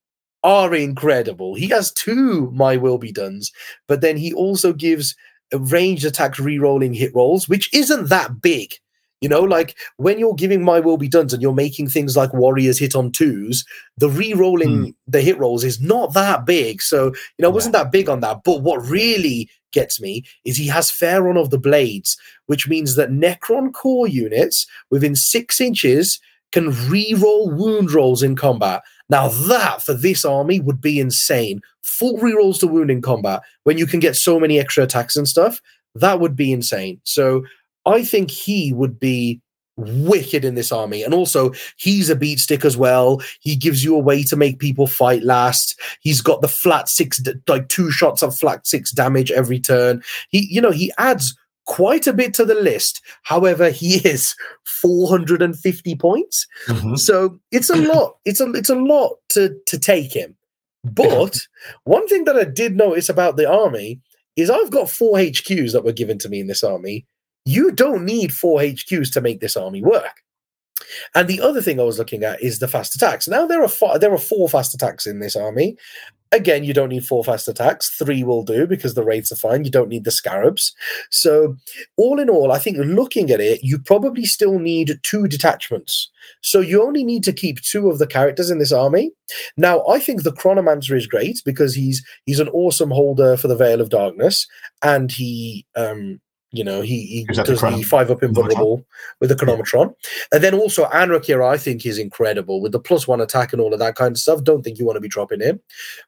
are incredible. He has two My Will Be Dones, but then he also gives ranged attacks re-rolling hit rolls, which isn't that big. You know, like when you're giving My Will Be done and you're making things like warriors hit on twos, the re-rolling Hmm. the hit rolls is not that big. So, you know, I wasn't that big on that. But what really gets me is he has Phaeron of the blades, which means that Necron core units within six inches can re-roll wound rolls in combat. Now that for this army would be insane. Full re-rolls to wound in combat when you can get so many extra attacks and stuff. That would be insane. So I think he would be wicked in this army. And also, he's a beat stick as well. He gives you a way to make people fight last. He's got the flat six, like two shots of flat six damage every turn. He, you know, he adds quite a bit to the list. However, he *laughs* is 450 points. Mhm. So it's a lot. *clears throat* It's a it's a lot to to take him. But one thing that I did notice about the army is I've got four HQs that were given to me in this army. You don't need four HQs to make this army work. And the other thing I was looking at is the fast attacks. Now there are fi- there are four fast attacks in this army. Again, you don't need four fast attacks. Three will do because the wraiths are fine. You don't need the scarabs. So, all in all, I think looking at it, you probably still need two detachments. So you only need to keep two of the characters in this army. Now, I think the Chronomancer is great because he's he's an awesome holder for the Veil of Darkness, and he um you know he, he that the does the, five up invulnerable with the Chronometron. And then also Anrakyr, I think is incredible with the plus one attack and all of that kind of stuff. Don't think you want to be dropping him.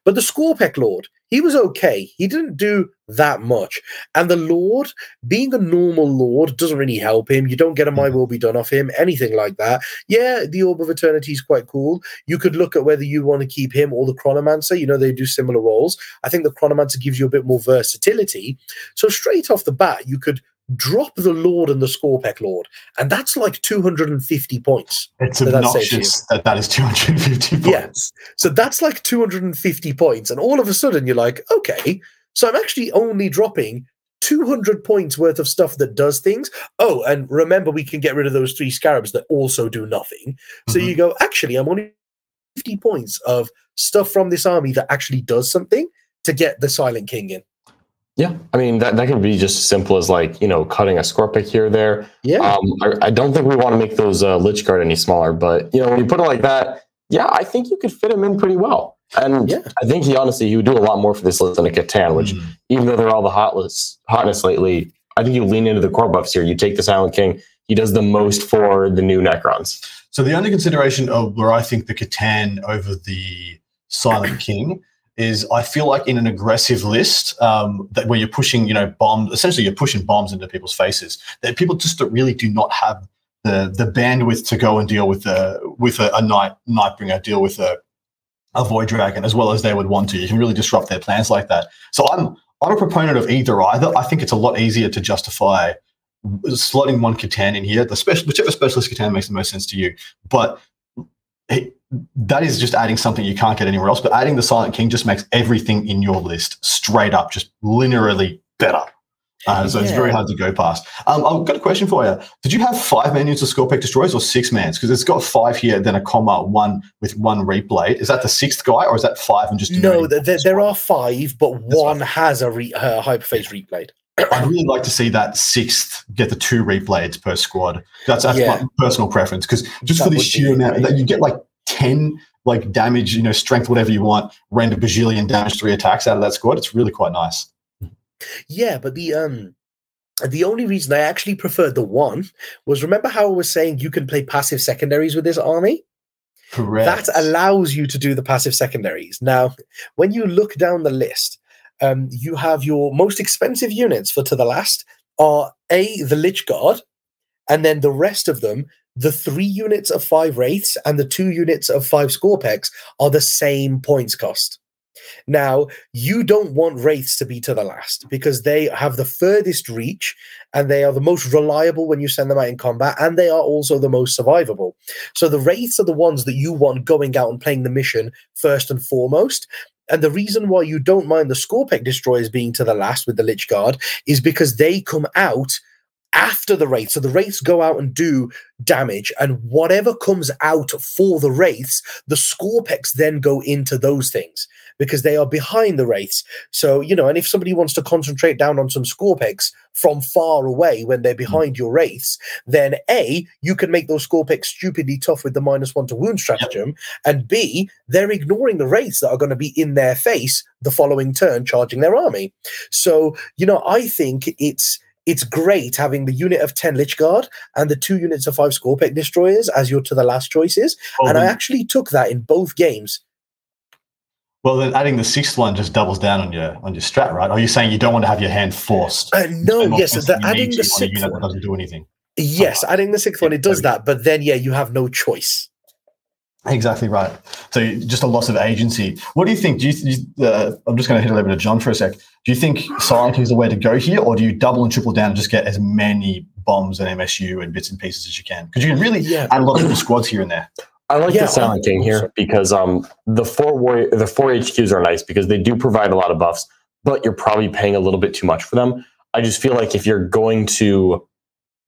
But the Skorpekh Lord, he was okay. He didn't do that much. And the Lord, being a normal Lord, doesn't really help him. You don't get a My mm-hmm. Will Be Done off him, anything like that. Yeah, the Orb of Eternity is quite cool. You could look at whether you want to keep him or the Chronomancer. You know, they do similar roles. I think the Chronomancer gives you a bit more versatility. So straight off the bat, you could drop the Lord and the Skorpekh Lord. And that's like 250 points. It's So obnoxious that that is 250 points. Yes. So that's like 250 points. And all of a sudden you're like, okay, so I'm actually only dropping 200 points worth of stuff that does things. Oh, and remember, we can get rid of those three scarabs that also do nothing. So Mhm. you go, actually, I'm only 50 points of stuff from this army that actually does something to get the Silent King in. Yeah, I mean that that can be just as simple as like you know cutting a Skorpekh here or there. Yeah. Um, I, I don't think we want to make those uh, Lychguard any smaller, but you know when you put it like that, yeah, I think you could fit him in pretty well. And Yeah. I think he honestly he would do a lot more for this list than a C'tan, which Mm. even though they're all the hot list, hotness lately, I think you lean into the core buffs here. You take the Silent King, he does the most for the new Necrons. So the only consideration of where I think the C'tan over the Silent King is I feel like in an aggressive list um, that where you're pushing, you know, bombs. Essentially, you're pushing bombs into people's faces. That people just really do not have the the bandwidth to go and deal with a with a, a night nightbringer, deal with a a void dragon as well as they would want to. You can really disrupt their plans like that. So I'm I'm a proponent of either either. I think it's a lot easier to justify slotting one C'tan in here, the special whichever specialist C'tan makes the most sense to you. But it, that is just adding something you can't get anywhere else. But adding the Silent King just makes everything in your list straight up just linearly better. Uh, so it's very hard to go past. Um, I've got a question for you. Did you have five menus of Skorpekh Destroyers or six mans? Because it's got five here, then a comma, one with one reap-blade. Is that the sixth guy or is that five and just no, there, there, there are five, but That's one has a re- uh, hyperphase reap-blade. I'd really like to see that sixth get the two reap-blades per squad. That's that's Yeah. my personal preference because just That for the sheer amount that you get like ten like damage, you know, strength, whatever you want, random bajillion damage, three attacks out of that squad. It's really quite nice. Yeah, but the um the only reason I actually preferred the one was remember how I was saying you can play passive secondaries with this army? Correct. That allows you to do the passive secondaries. Now, when you look down the list, um, you have your most expensive units for to the last are A, the Lychguard, and then the rest of them, the three units of five Wraiths and the two units of five Skorpekhs are the same points cost. Now, you don't want Wraiths to be to the last because they have the furthest reach and they are the most reliable when you send them out in combat, and they are also the most survivable. So the Wraiths are the ones that you want going out and playing the mission first and foremost. And the reason why you don't mind the Skorpekh destroyers being to the last with the Lychguard is because they come out after the wraiths. So the wraiths go out and do damage, and whatever comes out for the wraiths, the Skorpekhs then go into those things because they are behind the wraiths. So, you know, and if somebody wants to concentrate down on some Skorpekhs from far away when they're hmm. behind your wraiths, then A, you can make those Skorpekhs stupidly tough with the minus one to wound stratagem, and B, they're ignoring the wraiths that are going to be in their face the following turn charging their army. So, you know, I think it's it's great having the unit of 10 Lychguard and the two units of five Skorpekh destroyers as your to the last choices. Well, and I actually took that in both games. well, then adding the sixth one just doubles down on your on your strat, right? Are you saying you don't want to have your hand forced? Uh, no, yes, the, adding the to on a sixth one. doesn't do anything. Yes, adding the sixth one, it does that. But then, yeah, you have no choice. Exactly right. So just a loss of agency. What do you think? Do you, you uh, I'm just going to hit it over to John for a sec. Do you think Silent is the way to go here, or do you double and triple down and just get as many bombs and MSU and bits and pieces as you can? Because you can really Yeah. add a lot of little squads here and there. I like Yeah, the Silent King here because um the four warrior the four HQs are nice because they do provide a lot of buffs, but you're probably paying a little bit too much for them. I just feel like if you're going to,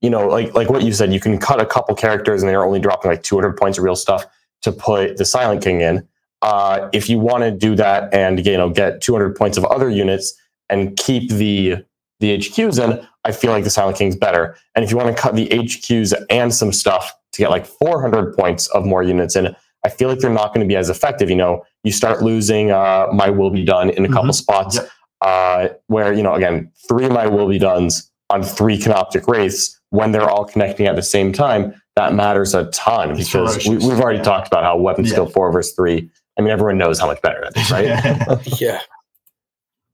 you know, like like what you said, you can cut a couple characters and they're only dropping like 200 points of real stuff to put the Silent King in. Uh, if you want to do that and you know get 200 points of other units and keep the the HQs in, I feel like the Silent King's better. And if you want to cut the HQs and some stuff to get like 400 points of more units in, I feel like they're not going to be as effective. You know, you start losing uh, my will be done in a couple Mhm. spots Yep. uh, where, you know, again, three my will be dones on three Canoptek wraiths when they're all connecting at the same time. That matters a ton It's because we, ferocious. we've already Yeah. talked about how weapon Yeah. skill four versus three. I mean, everyone knows how much better that is, right? *laughs* Yeah.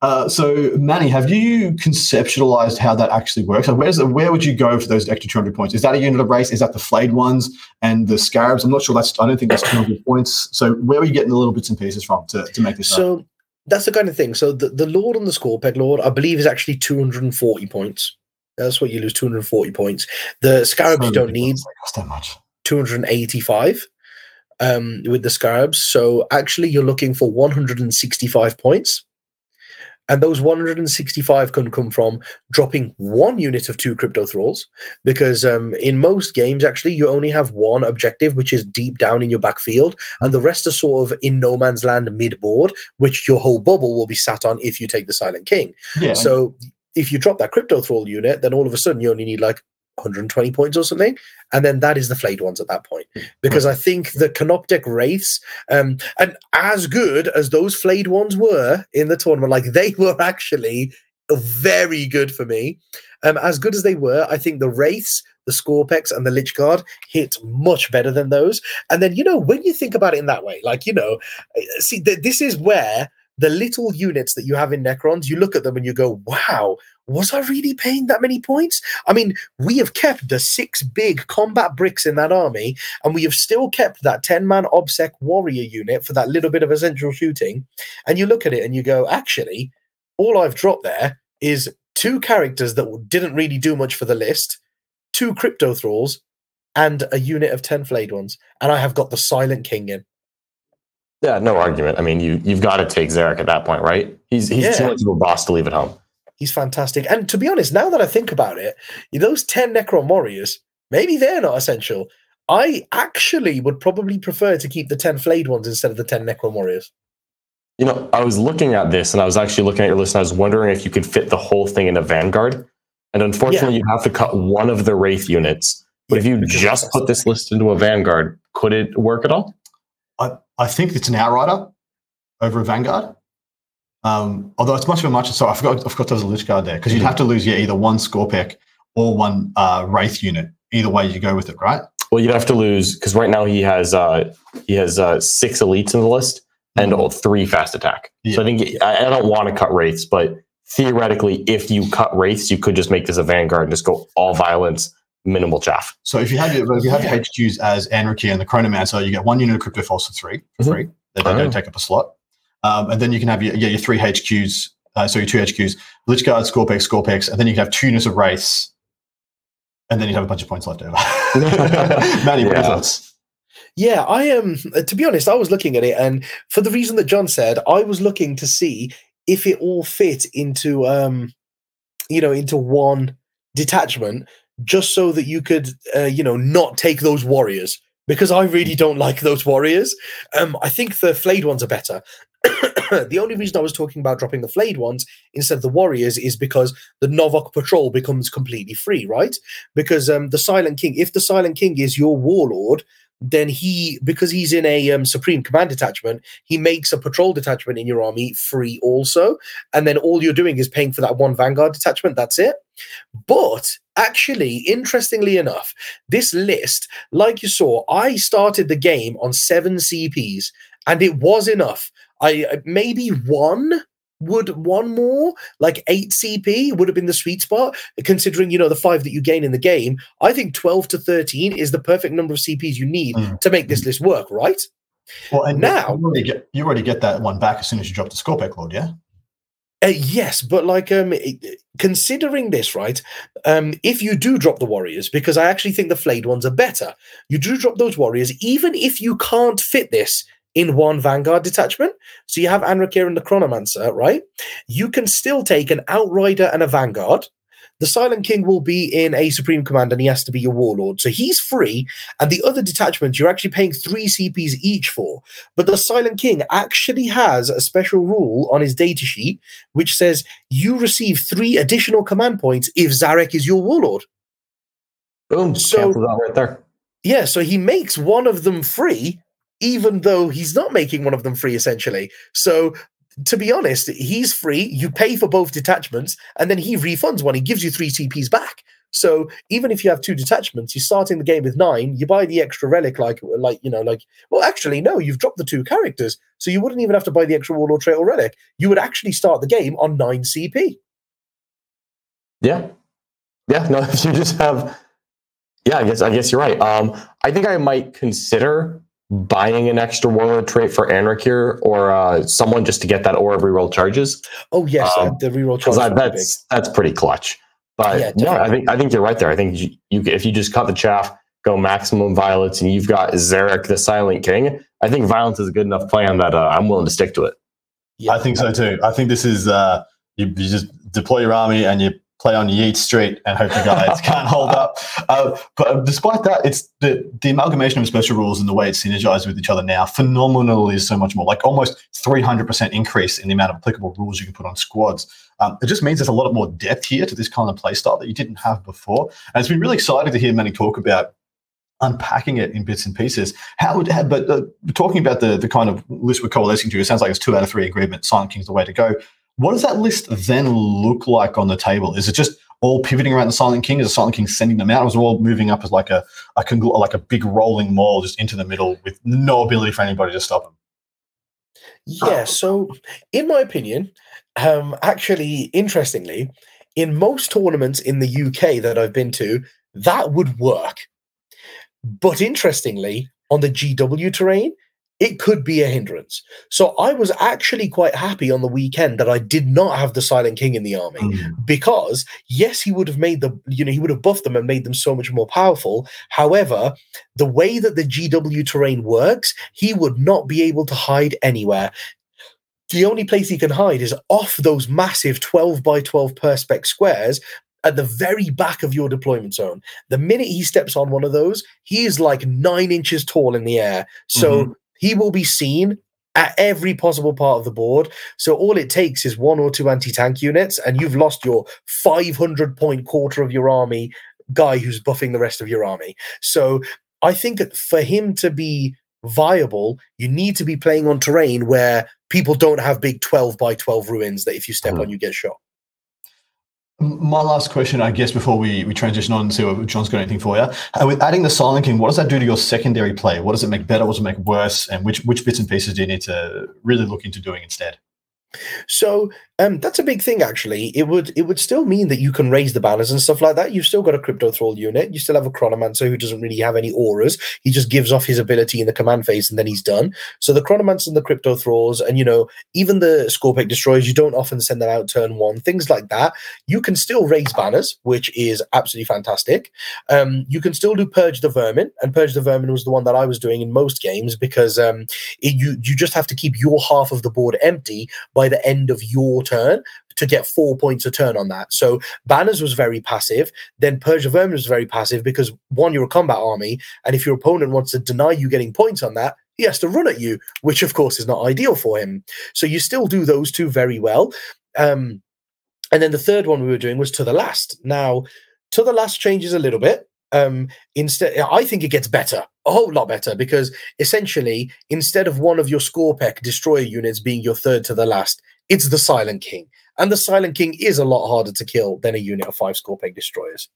Uh, so, Mani, have you conceptualized how that actually works? Like, where's the, where would you go for those extra 200 points? Is that a unit of wraiths? Is that the flayed ones and the scarabs? I'm not sure that's, I don't think that's 200 points. So, where are you getting the little bits and pieces from to, to make this up? So that's the kind of thing. So the, the Lord and the Skorpekh Lord, I believe, is actually 240 points. That's what you lose 240 points. The Scarabs you don't need It's cost that much. 285 um, with the Scarabs. So actually, you're looking for 165 points. And those 165 can come from dropping one unit of two cryptothralls, because um, in most games, actually, you only have one objective, which is deep down in your backfield, and the rest are sort of in no man's land mid board, which your whole bubble will be sat on if you take the Silent King. Yeah. So if you drop that cryptothrall unit, then all of a sudden you only need like 120 points or something, and then that is the flayed ones at that point. Because I think the Canoptek wraiths, um, and as good as those flayed ones were in the tournament, like they *laughs* were actually very good for me. Um, as good as they were, I think the wraiths, the Skorpekhs, and the Lychguard hit much better than those. And then you know when you think about it in that way, like you know, uh, see th- this is where the little units that you have in Necrons, you look at them and you go, wow, was I really paying that many points? I mean, we have kept the six big combat bricks in that army, and we have still kept that 10 man OBSEC warrior unit for that little bit of essential shooting. And you look at it and you go, actually, all I've dropped there is two characters that didn't really do much for the list, two cryptothralls, and a unit of 10 flayed ones. And I have got the Silent King in. Yeah, no argument. I mean, you you've got to take Szarekh at that point, right? He's he's too much of a boss to leave at home. He's fantastic. And to be honest, now that I think about it, those 10 Necron warriors, maybe they're not essential. I actually would probably prefer to keep the 10 flayed ones instead of the 10 Necron warriors. You know, I was looking at this and I was actually looking at your list and I was wondering if you could fit the whole thing in a Vanguard. And unfortunately, you'd have to cut one of the Wraith units. But if you just put this list into a Vanguard, could it work at all? I I think it's an outrider over a Vanguard. Um, although it's much of a much. So I forgot. I forgot there was a Lychguard there because you'd have to lose yeah either one Score Skorpekh or one uh, Wraith unit. Either way you go with it, right? Well, you'd have to lose because right now he has uh, he has uh, six elites in the list and all three fast attack. Yeah. So I think I, I don't want to cut wraiths, but theoretically, if you cut wraiths, you could just make this a vanguard and just go all violence, minimal chaff. So if you had your, if you have your HQs as Anrakyr and the Chronomancer, you get one unit of Cryptothralls for three for Mhm. free. They don't, Oh. don't take up a slot. Um, and then you can have your, yeah, your three HQs, uh, so your two HQs, Lich Guard, Skorpekhs, Skorpekhs, and then you can have two units of Wraiths, and then you'd have a bunch of points left over. *laughs* Mani, what Yeah. thoughts? Yeah, I am. Um, to be honest, I was looking at it, and for the reason that John said, I was looking to see if it all fit into, um, you know, into one detachment, just so that you could, uh, you know, not take those warriors because I really don't like those warriors. Um, I think the flayed ones are better. *coughs* the only reason I was talking about dropping the flayed ones instead of the warriors is because the Novokh patrol becomes completely free, right? Because um, the Silent King, if the Silent King is your warlord, then he because he's in a um, supreme command detachment he makes a patrol detachment in your army free also. And then all you're doing is paying for that one vanguard detachment. That's it. But actually interestingly enough this list like you saw i started the game on seven cps and it was enough. I maybe one would one more like 8 cp would have been the sweet spot considering you know the five that you gain in the game i think 12 to 13 is the perfect number of cps you need mm. to make this list work right well and now you already, get, you already get that one back as soon as you drop the Skorpekh Lord yeah uh, yes, but like um, considering this, right? Um, if you do drop the warriors, because I actually think the flayed ones are better, you do drop those warriors, even if you can't fit this in one Vanguard detachment. So you have Anrakyr and the Chronomancer, right? You can still take an Outrider and a Vanguard. The Silent King will be in a Supreme Command and he has to be your Warlord. So he's free. And the other detachments, you're actually paying three CPs each for. But the Silent King actually has a special rule on his datasheet which says you receive three additional command points if Szarekh is your Warlord. Boom. So, right there. Yeah, so he makes one of them free even though he's not making one of them free essentially. So to be honest, he's free. You pay for both detachments, and then he refunds one. He gives you three CPs back. So even if you have two detachments, you're starting the game with nine. You buy the extra relic, like like you know, like well, actually, no, you've dropped the two characters, so you wouldn't even have to buy the extra warlord trait or relic. You would actually start the game on nine CP. Yeah, yeah. No, if *laughs* you just have, yeah, I guess I guess you're right. Um, I think I might consider buying an extra warlord trait for Anrakyr or uh, someone just to get that aura of reroll charges. Oh yes, um, the reroll charges. That, that's that's pretty clutch. But yeah, no, I think I think you're right there. I think you, you, if you just cut the chaff, go maximum violence, and you've got Szarekh the Silent King. I think violence is a good enough plan that uh, I'm willing to stick to it. Yeah, I think so too. I think this is uh, you, you just deploy your army and you play on Yeet Street and hope the guys *laughs* can't hold up. Uh, but despite that, it's the, the amalgamation of special rules and the way it's synergized with each other now phenomenally is so much more, like almost 300% increase in the amount of applicable rules you can put on squads. Um, it just means there's a lot more depth here to this kind of play style that you didn't have before. And it's been really exciting to hear Mani talk about unpacking it in bits and pieces. How would, but uh, talking about the the kind of list we're coalescing to, it sounds like it's two out of three agreement. Silent King's the way to go. What does that list then look like on the table? Is it just all pivoting around the Silent King? Is the Silent King sending them out? Or is it all moving up as like a, a congl- like a big rolling mall just into the middle with no ability for anybody to stop them? Yeah. So, in my opinion, um, actually, interestingly, in most tournaments in the UK that I've been to, that would work. But interestingly, on the GW terrain, it could be a hindrance. So I was actually quite happy on the weekend that I did not have the Silent King in the army mm. because yes, he would have made the you know he would have buffed them and made them so much more powerful. However, the way that the GW terrain works, he would not be able to hide anywhere. The only place he can hide is off those massive 12 by 12 perspex squares at the very back of your deployment zone. The minute he steps on one of those, he is like nine inches tall in the air. So mm-hmm. He will be seen at every possible part of the board. So all it takes is one or two anti-tank units, and you've lost your 500 point quarter of your army guy who's buffing the rest of your army. So I think for him to be viable, you need to be playing on terrain where people don't have big 12 by 12 ruins that if you step mm. on, you get shot. My last question, I guess, before we, we transition on and see if John's got anything for you. Uh, with adding the Silent King, what does that do to your secondary play? What does it make better? What does it make worse? And which which bits and pieces do you need to really look into doing instead? So Um, that's a big thing, actually. It would it would still mean that you can raise the banners and stuff like that. You've still got a cryptothrall unit. You still have a chronomancer who doesn't really have any auras. He just gives off his ability in the command phase and then he's done. So the chronomancer and the cryptothralls, and you know, even the Skorpekh destroyers, you don't often send them out turn one. Things like that. You can still raise banners, which is absolutely fantastic. Um, you can still do purge the vermin, and purge the vermin was the one that I was doing in most games because um, it, you you just have to keep your half of the board empty by the end of your turn to get four points a turn on that. So banners was very passive. Then of Vermin was very passive because one, you're a combat army, and if your opponent wants to deny you getting points on that, he has to run at you, which of course is not ideal for him. So you still do those two very well. Um, and then the third one we were doing was to the last. Now, to the last changes a little bit. Um, instead, I think it gets better, a whole lot better, because essentially, instead of one of your Skorpekh destroyer units being your third to the last, it's the Silent King. And the Silent King is a lot harder to kill than a unit of five Skorpekh destroyers.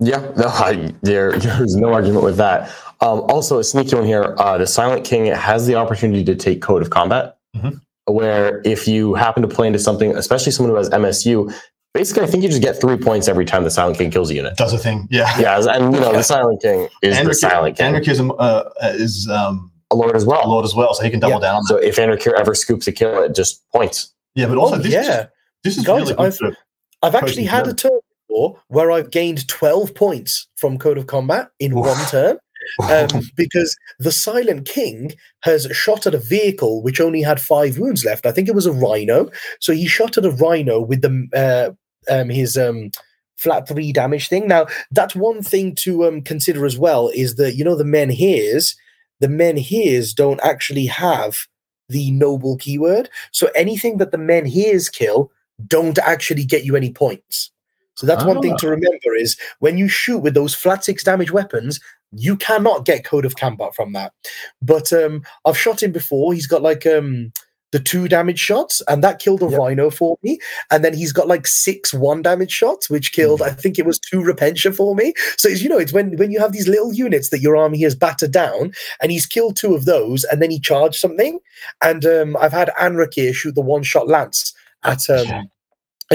Yeah, no, I, there, *laughs* there's no argument with that. Um, also, a sneaky one here: uh, the Silent King has the opportunity to take Code of Combat, Mhm. where if you happen to play into something, especially someone who has MSU, basically, I think you just get three points every time the Silent King kills a unit. Does a thing. Yeah. Yeah, and you know the Silent King is the Silent King, Andrew is, um, uh, is um, a lord as a well. lord as well, so he can double Yeah. down on that. So if Andrew ever scoops a kill, it just points. Yeah, but also oh, this, yeah. is, this is Guys, really good I've- I've actually had a turn before where I've gained 12 points from Code of Combat in Oof. one turn. *laughs* um, because the Silent King has shot at a vehicle which only had five wounds left. I think it was a rhino. So he shot at a rhino with the uh, um, his um, flat three damage thing. Now that's one thing to um, consider as well is that you know the menhirs the menhirs don't actually have the noble keyword. So anything that the menhirs kill don't actually get you any points. So that's one thing Ah. to remember is when you shoot with those flat six damage weapons, you cannot get Code of Combat from that. But um, I've shot him before. He's got like um, the two damage shots, and that killed a Yep. Rhino for me. And then he's got like six one damage shots, which killed I think it was two Repentia for me. So it's, you know, it's when when you have these little units that your army has battered down, and he's killed two of those, and then he charged something. And um, I've had Anrakyr shoot the one shot lance at um,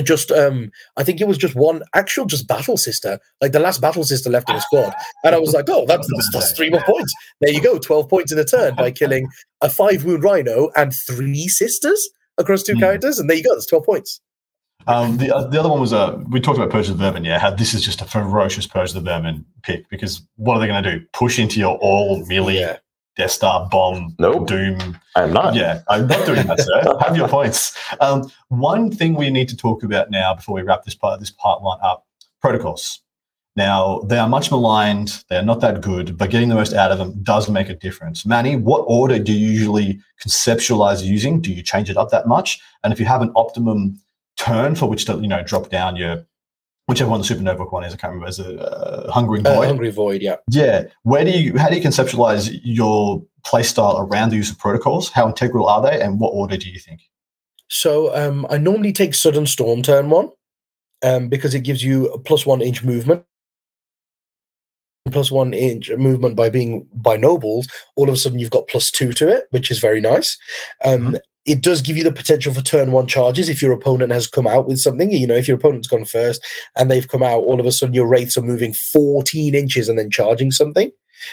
just um I think it was just one actual just battle sister, like the last battle sister left in the squad. And I was like, oh, that's, that's, that's three more points. There you go, 12 points in a turn by killing a five wound rhino and three sisters across two Hmm. characters. And there you go, that's 12 points. Um, the, uh, the other one was uh, we talked about Purge of the Vermin. Yeah, how this is just a ferocious Purge of the Vermin pick because what are they going to do? Push into your all melee Yeah. Death Star bomb Nope. Doom. I'm not. Yeah, I'm not doing that, sir. *laughs* Have your points. Um, one thing we need to talk about now before we wrap this part this part one up: protocols. Now they are much maligned. They are not that good, but getting the most out of them does make a difference. Mani, what order do you usually conceptualize using? Do you change it up that much? And if you have an optimum turn for which to you know drop down your whichever one the supernova one is, I can't remember, is it uh, Hungering Uh, Void? Hungry Void, yeah. Yeah. Where do you how do you conceptualize your playstyle around the use of protocols? How integral are they and what order do you think? So um, I normally take Sudden Storm turn one um, because it gives you a plus one inch movement. Plus one inch movement by being by nobles, all of a sudden you've got plus two to it, which is very nice. Um, It does give you the potential for turn one charges if your opponent has come out with something. You know, if your opponent's gone first and they've come out, all of a sudden your wraiths are moving 14 inches and then charging something,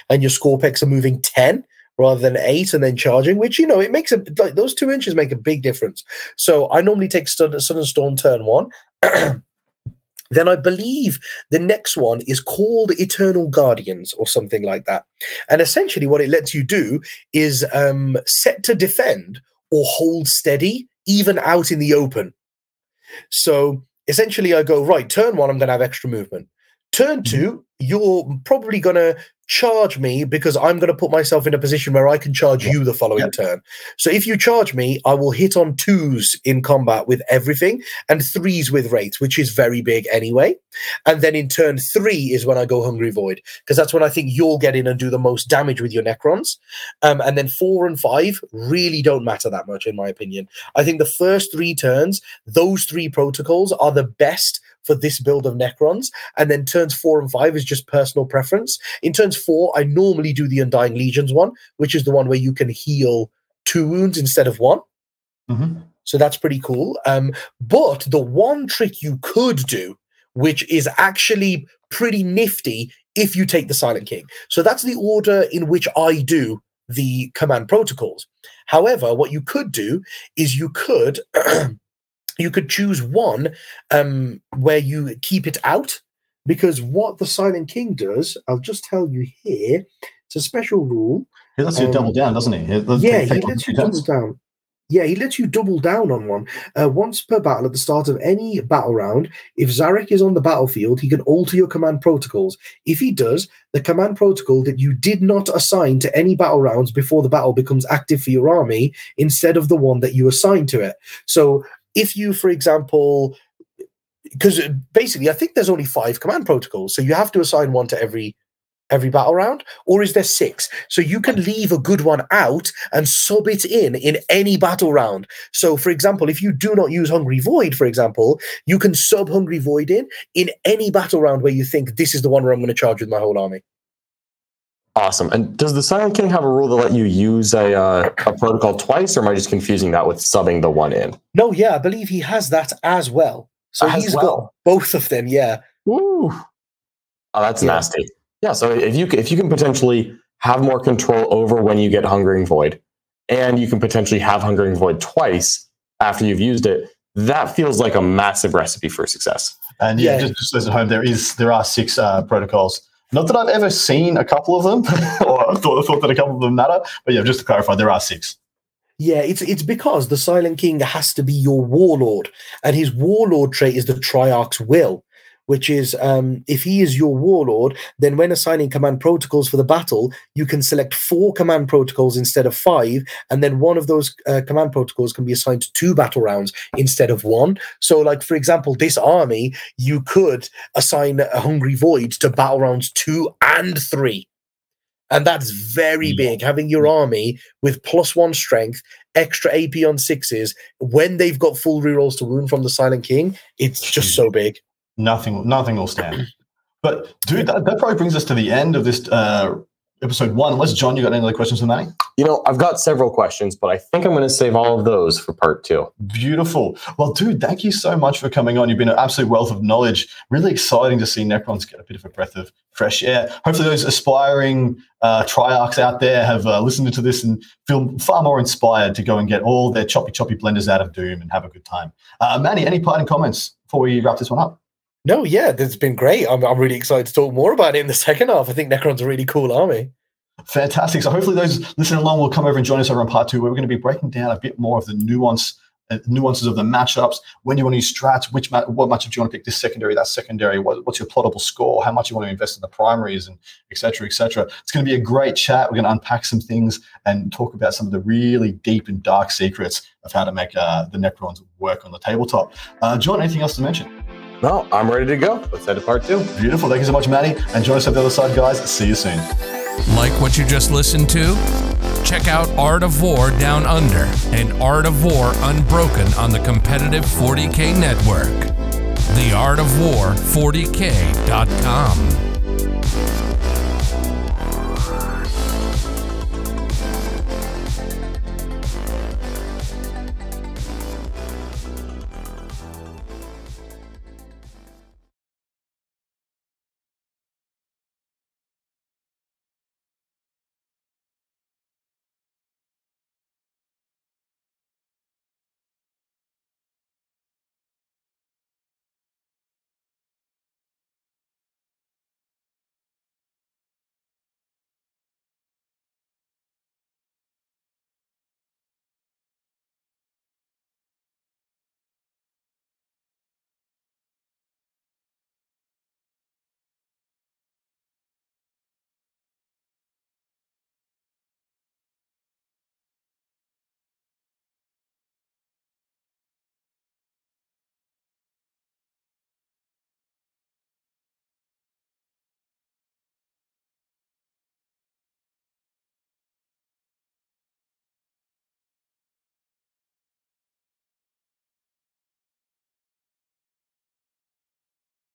and your scorpex are moving 10 rather than eight and then charging, which you know it makes a like those two inches make a big difference. So I normally take Sudden, Sudden Storm turn one. *clears throat* then I believe the next one is called Eternal Guardians or something like that. And essentially, what it lets you do is um, set to defend or hold steady, even out in the open. So essentially, I go, right, turn one, I'm going to have extra movement. Turn mm-hmm. two, you're probably going to charge me because I'm going to put myself in a position where I can charge you the following turn. So if you charge me, I will hit on twos in combat with everything and threes with wraiths, which is very big anyway. And then in turn three is when I go Hungry Void because that's when I think you'll get in and do the most damage with your Necrons. Um, and then four and five really don't matter that much, in my opinion. I think the first three turns, those three protocols are the best for this build of Necrons. And then turns four and five is just personal preference. In turns four, I normally do the Undying Legions one, which is the one where you can heal two wounds instead of one. Mm-hmm. So that's pretty cool. Um, but the one trick you could do, which is actually pretty nifty if you take the Silent King. So that's the order in which I do the command protocols. However, what you could do is you could *clears throat* you could choose one um, where you keep it out because what the Silent King does, I'll just tell you here, it's a special rule. He lets you Um, double down, doesn't he? He lets- Yeah, he lets you double down. Yeah, he lets you double down on one. Uh, once per battle at the start of any battle round, if Szarekh is on the battlefield, he can alter your command protocols. If he does, the command protocol that you did not assign to any battle rounds before the battle becomes active for your army instead of the one that you assigned to it. So if you, for example, because uh, basically, I think there's only five command protocols, so you have to assign one to every every battle round, or is there six? So you can leave a good one out and sub it in in any battle round. So, for example, if you do not use Hungry Void, for example, you can sub Hungry Void in in any battle round where you think this is the one where I'm going to charge with my whole army. Awesome. And does the Silent King have a rule to let you use a, uh, a protocol twice, or am I just confusing that with subbing the one in? No, yeah, I believe he has that as well. So As he's well? got both of them. Yeah, Woo. Oh, that's Yeah. nasty. Yeah. So if you if you can potentially have more control over when you get Hungering Void, and you can potentially have Hungering Void twice after you've used it, that feels like a massive recipe for success. And yeah, Yeah. just, just as at home, there is there are six uh, protocols. Not that I've ever seen a couple of them, *laughs* or I thought, thought that a couple of them matter. But yeah, just to clarify, there are six. yeah. It's it's because the Silent King has to be your warlord, and his warlord trait is the Triarch's will. Which is, um, if he is your warlord, then when assigning command protocols for the battle, you can select four command protocols instead of five, and then one of those uh, command protocols can be assigned to two battle rounds instead of one. So, like for example, this army, you could assign a Hungry Void to battle rounds two and three. And that's very Yeah. big. Having your army with plus one strength, extra AP on sixes, when they've got full rerolls to wound from the Silent King, it's just so big. Nothing, nothing will stand. *clears throat* But dude, that, that probably brings us to the end of this uh, episode one. Unless John, you got any other questions for Mani? You know, I've got several questions, but I think I'm going to save all of those for part two. Beautiful. Well, dude, thank you so much for coming on. You've been an absolute wealth of knowledge. Really exciting to see Necrons get a bit of a breath of fresh air. Hopefully, those aspiring uh, triarchs out there have uh, listened to this and feel far more inspired to go and get all their choppy, choppy blenders out of Doom and have a good time. Uh, Manny, any parting comments before we wrap this one up? No, yeah, that's been great. I'm, I'm really excited to talk more about it in the second half. I think Necron's a really cool army. Fantastic. So hopefully those listening along will come over and join us over on part two, where we're going to be breaking down a bit more of the nuance, uh, nuances of the matchups. When you want to use strats, which ma- what matchup do you want to pick? This secondary, that secondary. What, what's your plottable score? How much you want to invest in the primaries, and etc. cetera, et cetera. It's going to be a great chat. We're going to unpack some things and talk about some of the really deep and dark secrets of how to make uh, the Necrons work on the tabletop. Uh, John, anything else to mention? No, I'm ready to go. Let's head to part two. Beautiful. Thank you so much, Maddie. And join us on the other side, guys. See you soon. Like what you just listened to? Check out Art of War Down Under and Art of War Unbroken on the competitive 40K network. The Art of War 40K.com.